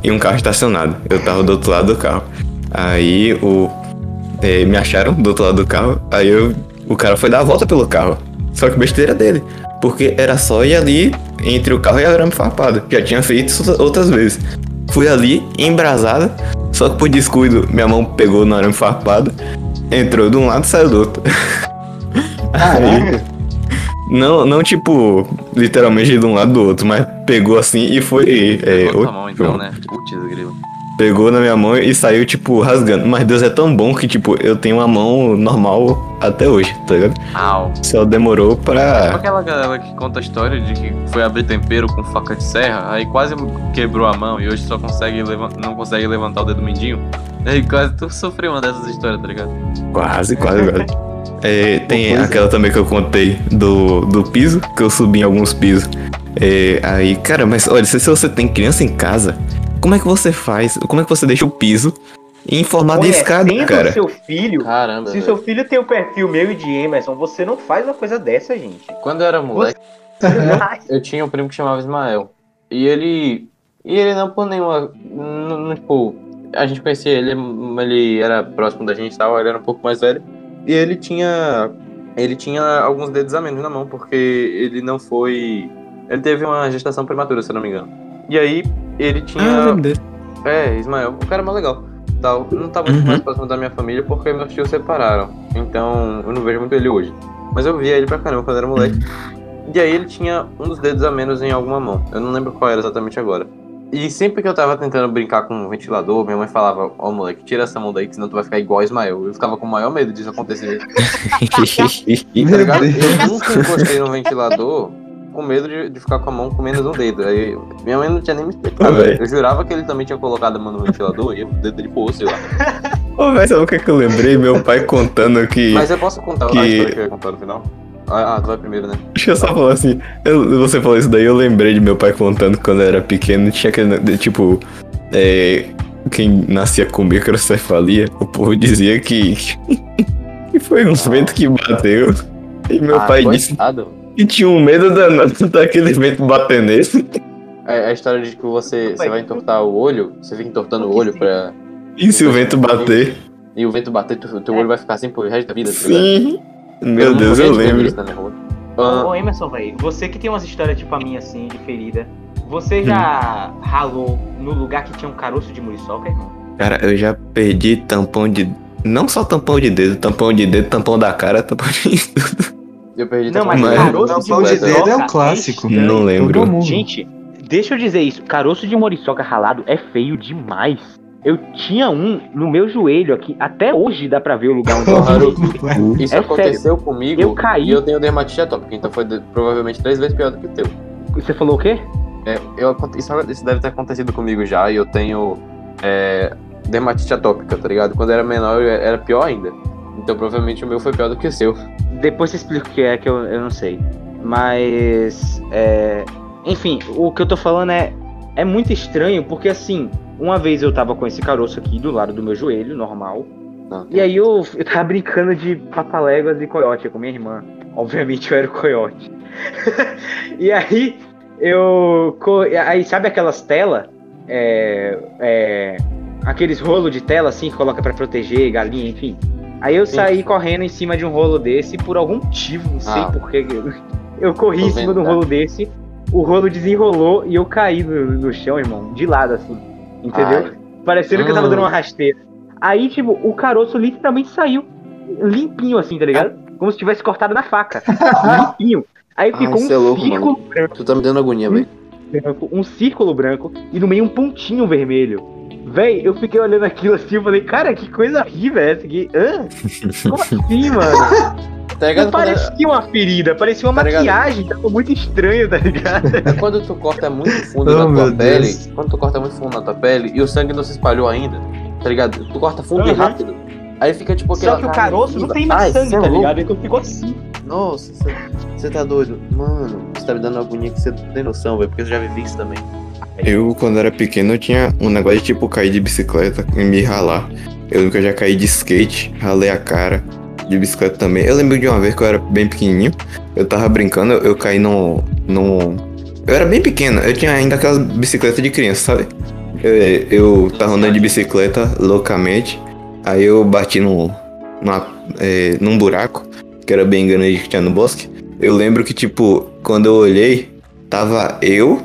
e um carro estacionado. Eu tava do outro lado do carro. Aí o. é, me acharam do outro lado do carro. Aí eu, o cara foi dar a volta pelo carro. Só que besteira dele. Porque era só ir ali entre o carro e a arame farpado. Já tinha feito isso outras vezes. Fui ali, embrasada. Só que por descuido, minha mão pegou no arame farpado. Entrou de um lado e saiu do outro. Aí, não, não tipo, literalmente de um lado do outro, mas pegou assim e foi. É, tua mão então, né? Putz, grilo. Pegou na minha mão e saiu, tipo, rasgando. Mas Deus é tão bom que, tipo, eu tenho uma mão normal até hoje, tá ligado? Au. Só demorou Tipo pra. aquela galera que conta a história de que foi abrir tempero com faca de serra, aí quase quebrou a mão e hoje só consegue não consegue levantar o dedo mindinho. Aí quase tu sofreu uma dessas histórias, tá ligado? Quase, quase, quase. É, tem é. aquela também que eu contei do, do piso, que eu subi em alguns pisos. É, aí, cara, mas olha, se você tem criança em casa, como é que você faz? Como é que você deixa o piso em formato de escada, cara? seu filho, Caramba. se velho. seu filho tem o perfil meu e de Emerson, você não faz uma coisa dessa, gente. Quando eu era moleque, eu tinha um primo que chamava Ismael. E ele. E ele não por nenhuma. Não, não, tipo. A gente conhecia ele, ele era próximo da gente e tal, ele era um pouco mais velho. E ele tinha. Ele tinha alguns dedos a menos na mão, porque ele não foi. Ele teve uma gestação prematura, se eu não me engano. E aí, ele tinha. Ah. É, Ismael, o cara é mó legal. Tal. Não tá muito Uhum. mais próximo da minha família porque meus tios separaram. Então eu não vejo muito ele hoje. Mas eu via ele pra caramba quando era moleque. E aí ele tinha um dos dedos a menos em alguma mão. Eu não lembro qual era exatamente agora. E sempre que eu tava tentando brincar com um ventilador, minha mãe falava, ó moleque, tira essa mão daí que senão tu vai ficar igual Ismael. Eu ficava com o maior medo disso acontecer. Tá ligado? Eu nunca encostei no ventilador com medo de, de ficar com a mão com menos um dedo. Aí minha mãe não tinha nem me explicado. Eu jurava que ele também tinha colocado a mão no ventilador e o dedo dele pôs, sei lá. Ô, velho, sabe o que, é que eu lembrei? Meu pai contando que. Mas eu posso contar Que- a história que eu ia contar no final? Ah, ah, tu vai primeiro, né? Deixa eu só falar assim. eu- você falou isso daí, eu lembrei de meu pai contando que quando eu era pequeno. Tinha aquele. de- Tipo. É, quem nascia com microcefalia, o povo dizia que. que foi um vento que bateu. E meu ah, pai disse que tinha um medo danado daquele vento bater nele. É a história de que você, você vai entortar o olho, você fica entortando o olho pra. E se o vento bater? E o vento bater, teu, teu olho vai ficar assim pro resto da vida, tá ligado? Sim. Meu Deus, eu lembro. Ah, Ô, Emerson, velho, você que tem umas histórias tipo a minha, assim, de ferida, você já ralou no lugar que tinha um caroço de muriçoca, irmão? Cara, eu já perdi tampão de. Não só tampão de dedo, tampão de dedo, tampão da cara, tampão de. eu perdi Não, mas Mas- caroço de Tampão de muriçoca dedo é um clássico. estranho. Não lembro. Gente, deixa eu dizer isso, caroço de muriçoca ralado é feio demais. Eu tinha um no meu joelho aqui, até hoje dá pra ver o lugar onde eu ralei. Isso É aconteceu comigo Eu caí. e eu tenho dermatite atópica, então foi de- provavelmente três vezes pior do que o teu. Você falou o quê? É, eu, isso, isso deve ter acontecido comigo já e eu tenho é, dermatite atópica, tá ligado? Quando eu era menor eu era pior ainda. Então provavelmente o meu foi pior do que o seu. Depois você explica o que é, que eu, eu não sei. Mas. É... Enfim, o que eu tô falando é. É muito estranho, porque assim, uma vez eu tava com esse caroço aqui do lado do meu joelho, normal. Não, E aí eu, eu tava brincando de papaléguas e coiote com minha irmã. Obviamente eu era o coiote. e aí eu. Aí sabe aquelas telas? É, é, aqueles rolos de tela assim que coloca pra proteger galinha, enfim. Aí eu Sim. saí correndo em cima de um rolo desse por algum motivo, não sei Ah. porquê. Eu corri Tô em cima de um tá? rolo desse, o rolo desenrolou e eu caí no, no chão, irmão, de lado assim. Entendeu? Ai. Parecendo que eu tava Hum. dando uma rasteira. Aí, tipo, o caroço literalmente saiu limpinho, assim, tá ligado? Como se tivesse cortado na faca. limpinho. Aí Ai, ficou um é louco, círculo branco, Tu tá me dando agonia, velho. um círculo branco e no meio um pontinho vermelho. Véi, eu fiquei olhando aquilo assim e falei, cara, que coisa horrível é essa aqui? Hã? Como assim, mano? Tá Não ligado? Quando, parecia uma ferida, parecia uma Tá ligado? maquiagem, tava muito estranho, tá ligado? é quando tu corta muito fundo Oh, na tua pele, Deus. quando tu corta muito fundo na tua pele e o sangue não se espalhou ainda, tá ligado? Tu corta fundo e Uhum. rápido. Aí fica tipo Só aquela que o caroço não tem mais Ai, sangue, é tá louco. ligado? Então ficou assim. Nossa, você tá doido. Mano, você tá me dando agonia que você não tem noção, velho, porque eu já vivi isso também. Eu, quando era pequeno, eu tinha um negócio de tipo cair de bicicleta e me ralar. Eu lembro que eu já caí de skate, ralei a cara. De bicicleta também. Eu lembro de uma vez que eu era bem pequenininho. Eu tava brincando, eu, eu caí no, no. Eu era bem pequeno, eu tinha ainda aquelas bicicletas de criança, sabe? Eu, eu tava andando de bicicleta loucamente. Aí eu bati num, numa, é, num buraco, que era bem grande que tinha no bosque. Eu lembro que, tipo, quando eu olhei, tava eu,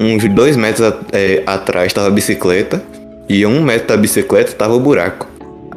uns dois metros a- é, atrás tava a bicicleta, e um metro da bicicleta tava o buraco.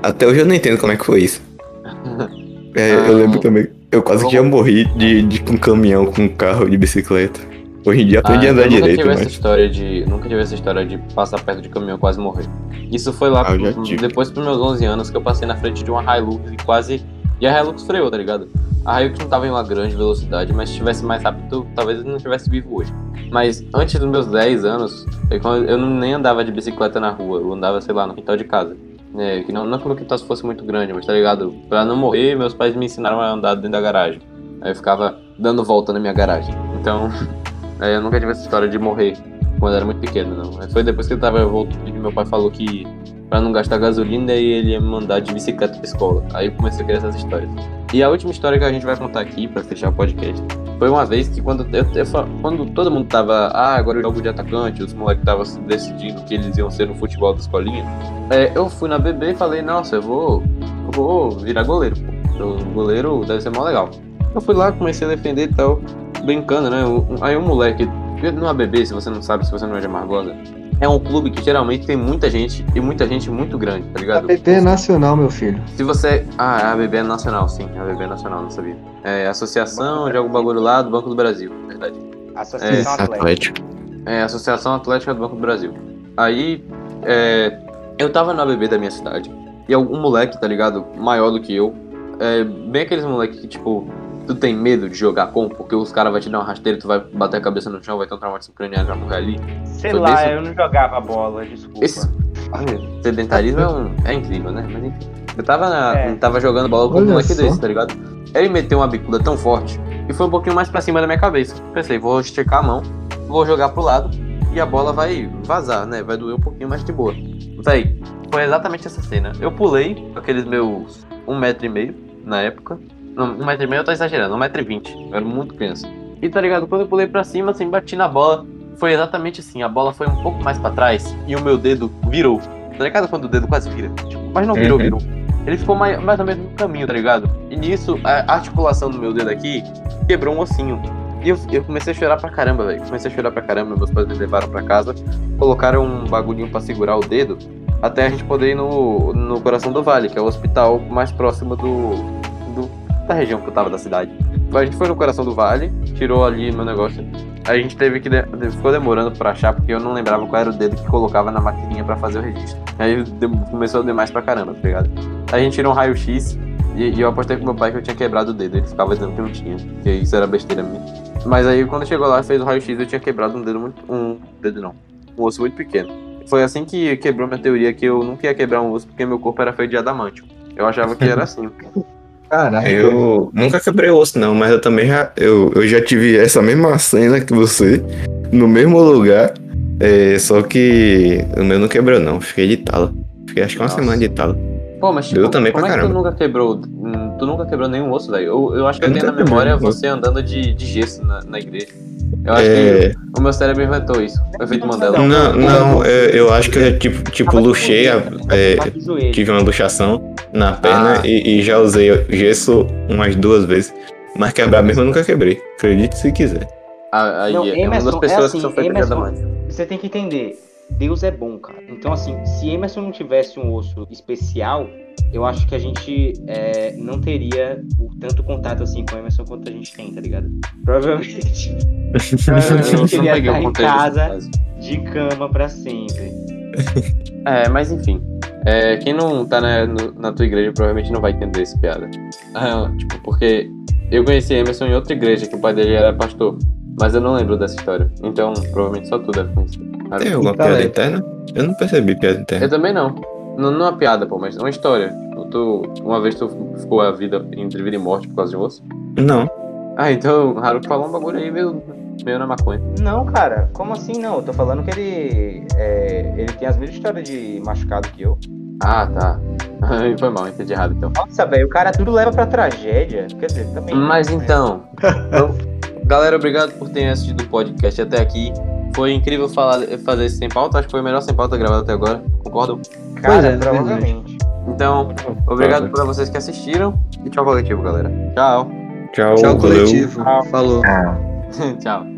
Até hoje eu não entendo como é que foi isso. É, eu Ah, lembro também, eu quase que já morri de, de um caminhão com um carro de bicicleta. Hoje em dia aprendi a Ah, andar eu nunca direito, tive essa mas. história de. Nunca tive essa história de passar perto de caminhão e quase morrer. Isso foi lá Ah, eu pro- depois dos meus 11 anos que eu passei na frente de uma Hilux e quase. E a Hilux freou, tá ligado? A Hilux não tava em uma grande velocidade, mas se tivesse mais rápido, talvez eu não tivesse vivo hoje. Mas antes dos meus 10 anos, eu, quando- eu nem andava de bicicleta na rua, eu andava, sei lá, no quintal de casa. É, que não, não que o quintal fosse muito grande, mas tá ligado? Pra não morrer, meus pais me ensinaram a andar dentro da garagem. Aí eu ficava dando volta na minha garagem. Então, é, eu nunca tive essa história de morrer quando era muito pequeno, não. Foi depois que eu tava voltando meu pai falou que pra não gastar gasolina e ele ia me mandar de bicicleta pra escola. Aí eu comecei a criar essas histórias. E a última história que a gente vai contar aqui pra fechar o podcast foi uma vez que quando eu, eu quando todo mundo tava, ah, agora eu jogo de atacante, os moleques estavam decidindo que eles iam ser no futebol da escolinha. É, eu fui na BB e falei, nossa, eu vou, eu vou virar goleiro. O goleiro deve ser mó legal. Eu fui lá, comecei a defender e tal, brincando, né? Aí um moleque, no ABB, se você não sabe, se você não é de Amargosa, é um clube que geralmente tem muita gente e muita gente muito grande, tá ligado? ABB é nacional, meu filho. Se você. Ah, a ABB é nacional, sim. A ABB é nacional, não sabia. É Associação de algum bagulho lá do Banco do Brasil, verdade. Associação Atlética. Atlético. É, Associação Atlética do Banco do Brasil. Aí, é, eu tava na BB da minha cidade, e algum moleque, tá ligado, maior do que eu, é, bem aqueles moleques que, tipo, tu tem medo de jogar com, porque os caras vão te dar uma rasteira, tu vai bater a cabeça no chão, vai ter um traumatismo craniano, vai morrer ali. Sei Foi lá, desse- eu não jogava bola, desculpa. Esse Olha, sedentarismo é, um- é incrível, né? Mas enfim. Eu tava, na, É. tava jogando bola com um moleque desse, tá ligado? Ele meteu uma bicuda tão forte e foi um pouquinho mais pra cima da minha cabeça. Pensei, vou esticar a mão, vou jogar pro lado e a bola vai vazar, né? Vai doer um pouquinho mais de boa. Véi, foi exatamente essa cena. Eu pulei aqueles meus um metro e meio na época. Não, um metro e meio eu tô exagerando, um metro e vinte. Eu era muito criança. E tá ligado? Quando eu pulei pra cima, assim, bati na bola. Foi exatamente assim. A bola foi um pouco mais pra trás e o meu dedo virou. Tá ligado quando o dedo quase vira? Tipo, mas não virou, Uhum. virou. Ele ficou mais, mais ou menos no caminho, tá ligado? E nisso, a articulação do meu dedo aqui quebrou um ossinho. E eu, eu comecei a chorar pra caramba, velho. Comecei a chorar pra caramba. Meus pais me levaram pra casa, colocaram um bagulhinho pra segurar o dedo, até a gente poder ir no, no Coração do Vale, que é o hospital mais próximo do- da região que eu tava da cidade. A gente foi no Coração do Vale, tirou ali meu negócio. A gente teve que. de- ficou demorando pra achar, porque eu não lembrava qual era o dedo que colocava na maquininha pra fazer o registro. Aí começou a demais pra caramba, tá ligado? A gente tirou um raio-x e, e eu apostei com meu pai que eu tinha quebrado o dedo. Ele ficava dizendo que não tinha, que isso era besteira minha. Mas aí quando chegou lá e fez o raio-x, eu tinha quebrado um dedo muito. Um dedo não. Um osso muito pequeno. Foi assim que quebrou minha teoria que eu nunca ia quebrar um osso porque meu corpo era feito de adamantio. Eu achava que era assim. Caralho. Eu nunca quebrei osso, não, mas eu também já, eu, eu já tive essa mesma cena que você, no mesmo lugar, é, só que o meu não quebrou, não. Fiquei de tala. Fiquei acho que uma Nossa. semana de tala. Pô, mas tipo, Eu também como pra é que tu caramba. nunca quebrou. Tu nunca quebrou nenhum osso, velho? Eu, eu acho que eu, Eu tenho na memória você andando de, de gesso na, na igreja. Eu acho É, que o meu cérebro inventou isso. O efeito Mandela. não, não, eu, eu acho que eu tipo, tipo luxei, a- é, tive uma luxação na perna Ah. e, e já usei gesso umas duas vezes. Mas quebrar mesmo eu nunca quebrei. Acredite se quiser. Ah, Aí Não, é uma das Emerson, pessoas é assim, que são feitas de Emerson-. Você tem que entender, Deus é bom, cara. Então, assim, se Emerson não tivesse um osso especial, eu acho que a gente é, não teria o tanto contato assim com Emerson quanto a gente tem, tá ligado? Provavelmente. Provavelmente ele não ia estar o em casa de cama pra sempre. É, mas enfim. É, quem não tá na, no- na tua igreja provavelmente não vai entender essa piada. Ah, tipo, porque eu conheci Emerson em outra igreja, que o pai dele era pastor. Mas eu não lembro dessa história. Então, provavelmente só tu deve conhecer. Tem alguma Tá piada interna? Eu não percebi piada interna. Eu também não. não. Não é uma piada, pô, mas é uma história. Tu, uma vez tu ficou a vida entre vida e morte por causa de um osso? Não. Ah, então o Haruka falou um bagulho aí meio, meio na maconha. Não, cara, como assim não? Eu tô falando que ele. é, ele tem as mesmas histórias de machucado que eu. Ah, tá. Foi mal, entendi errado então. Nossa, velho, o cara tudo leva pra tragédia. Quer dizer, também. Mas então, então, galera, obrigado por terem assistido o podcast até aqui. Foi incrível falar, fazer esse sem pauta, acho que foi o melhor sem pauta gravado até agora, concordam? Cara, Pois é, provavelmente. Então, obrigado pra vocês que assistiram e tchau coletivo, galera. Tchau. Tchau, Tchau, coletivo. Falou. Ah. tchau.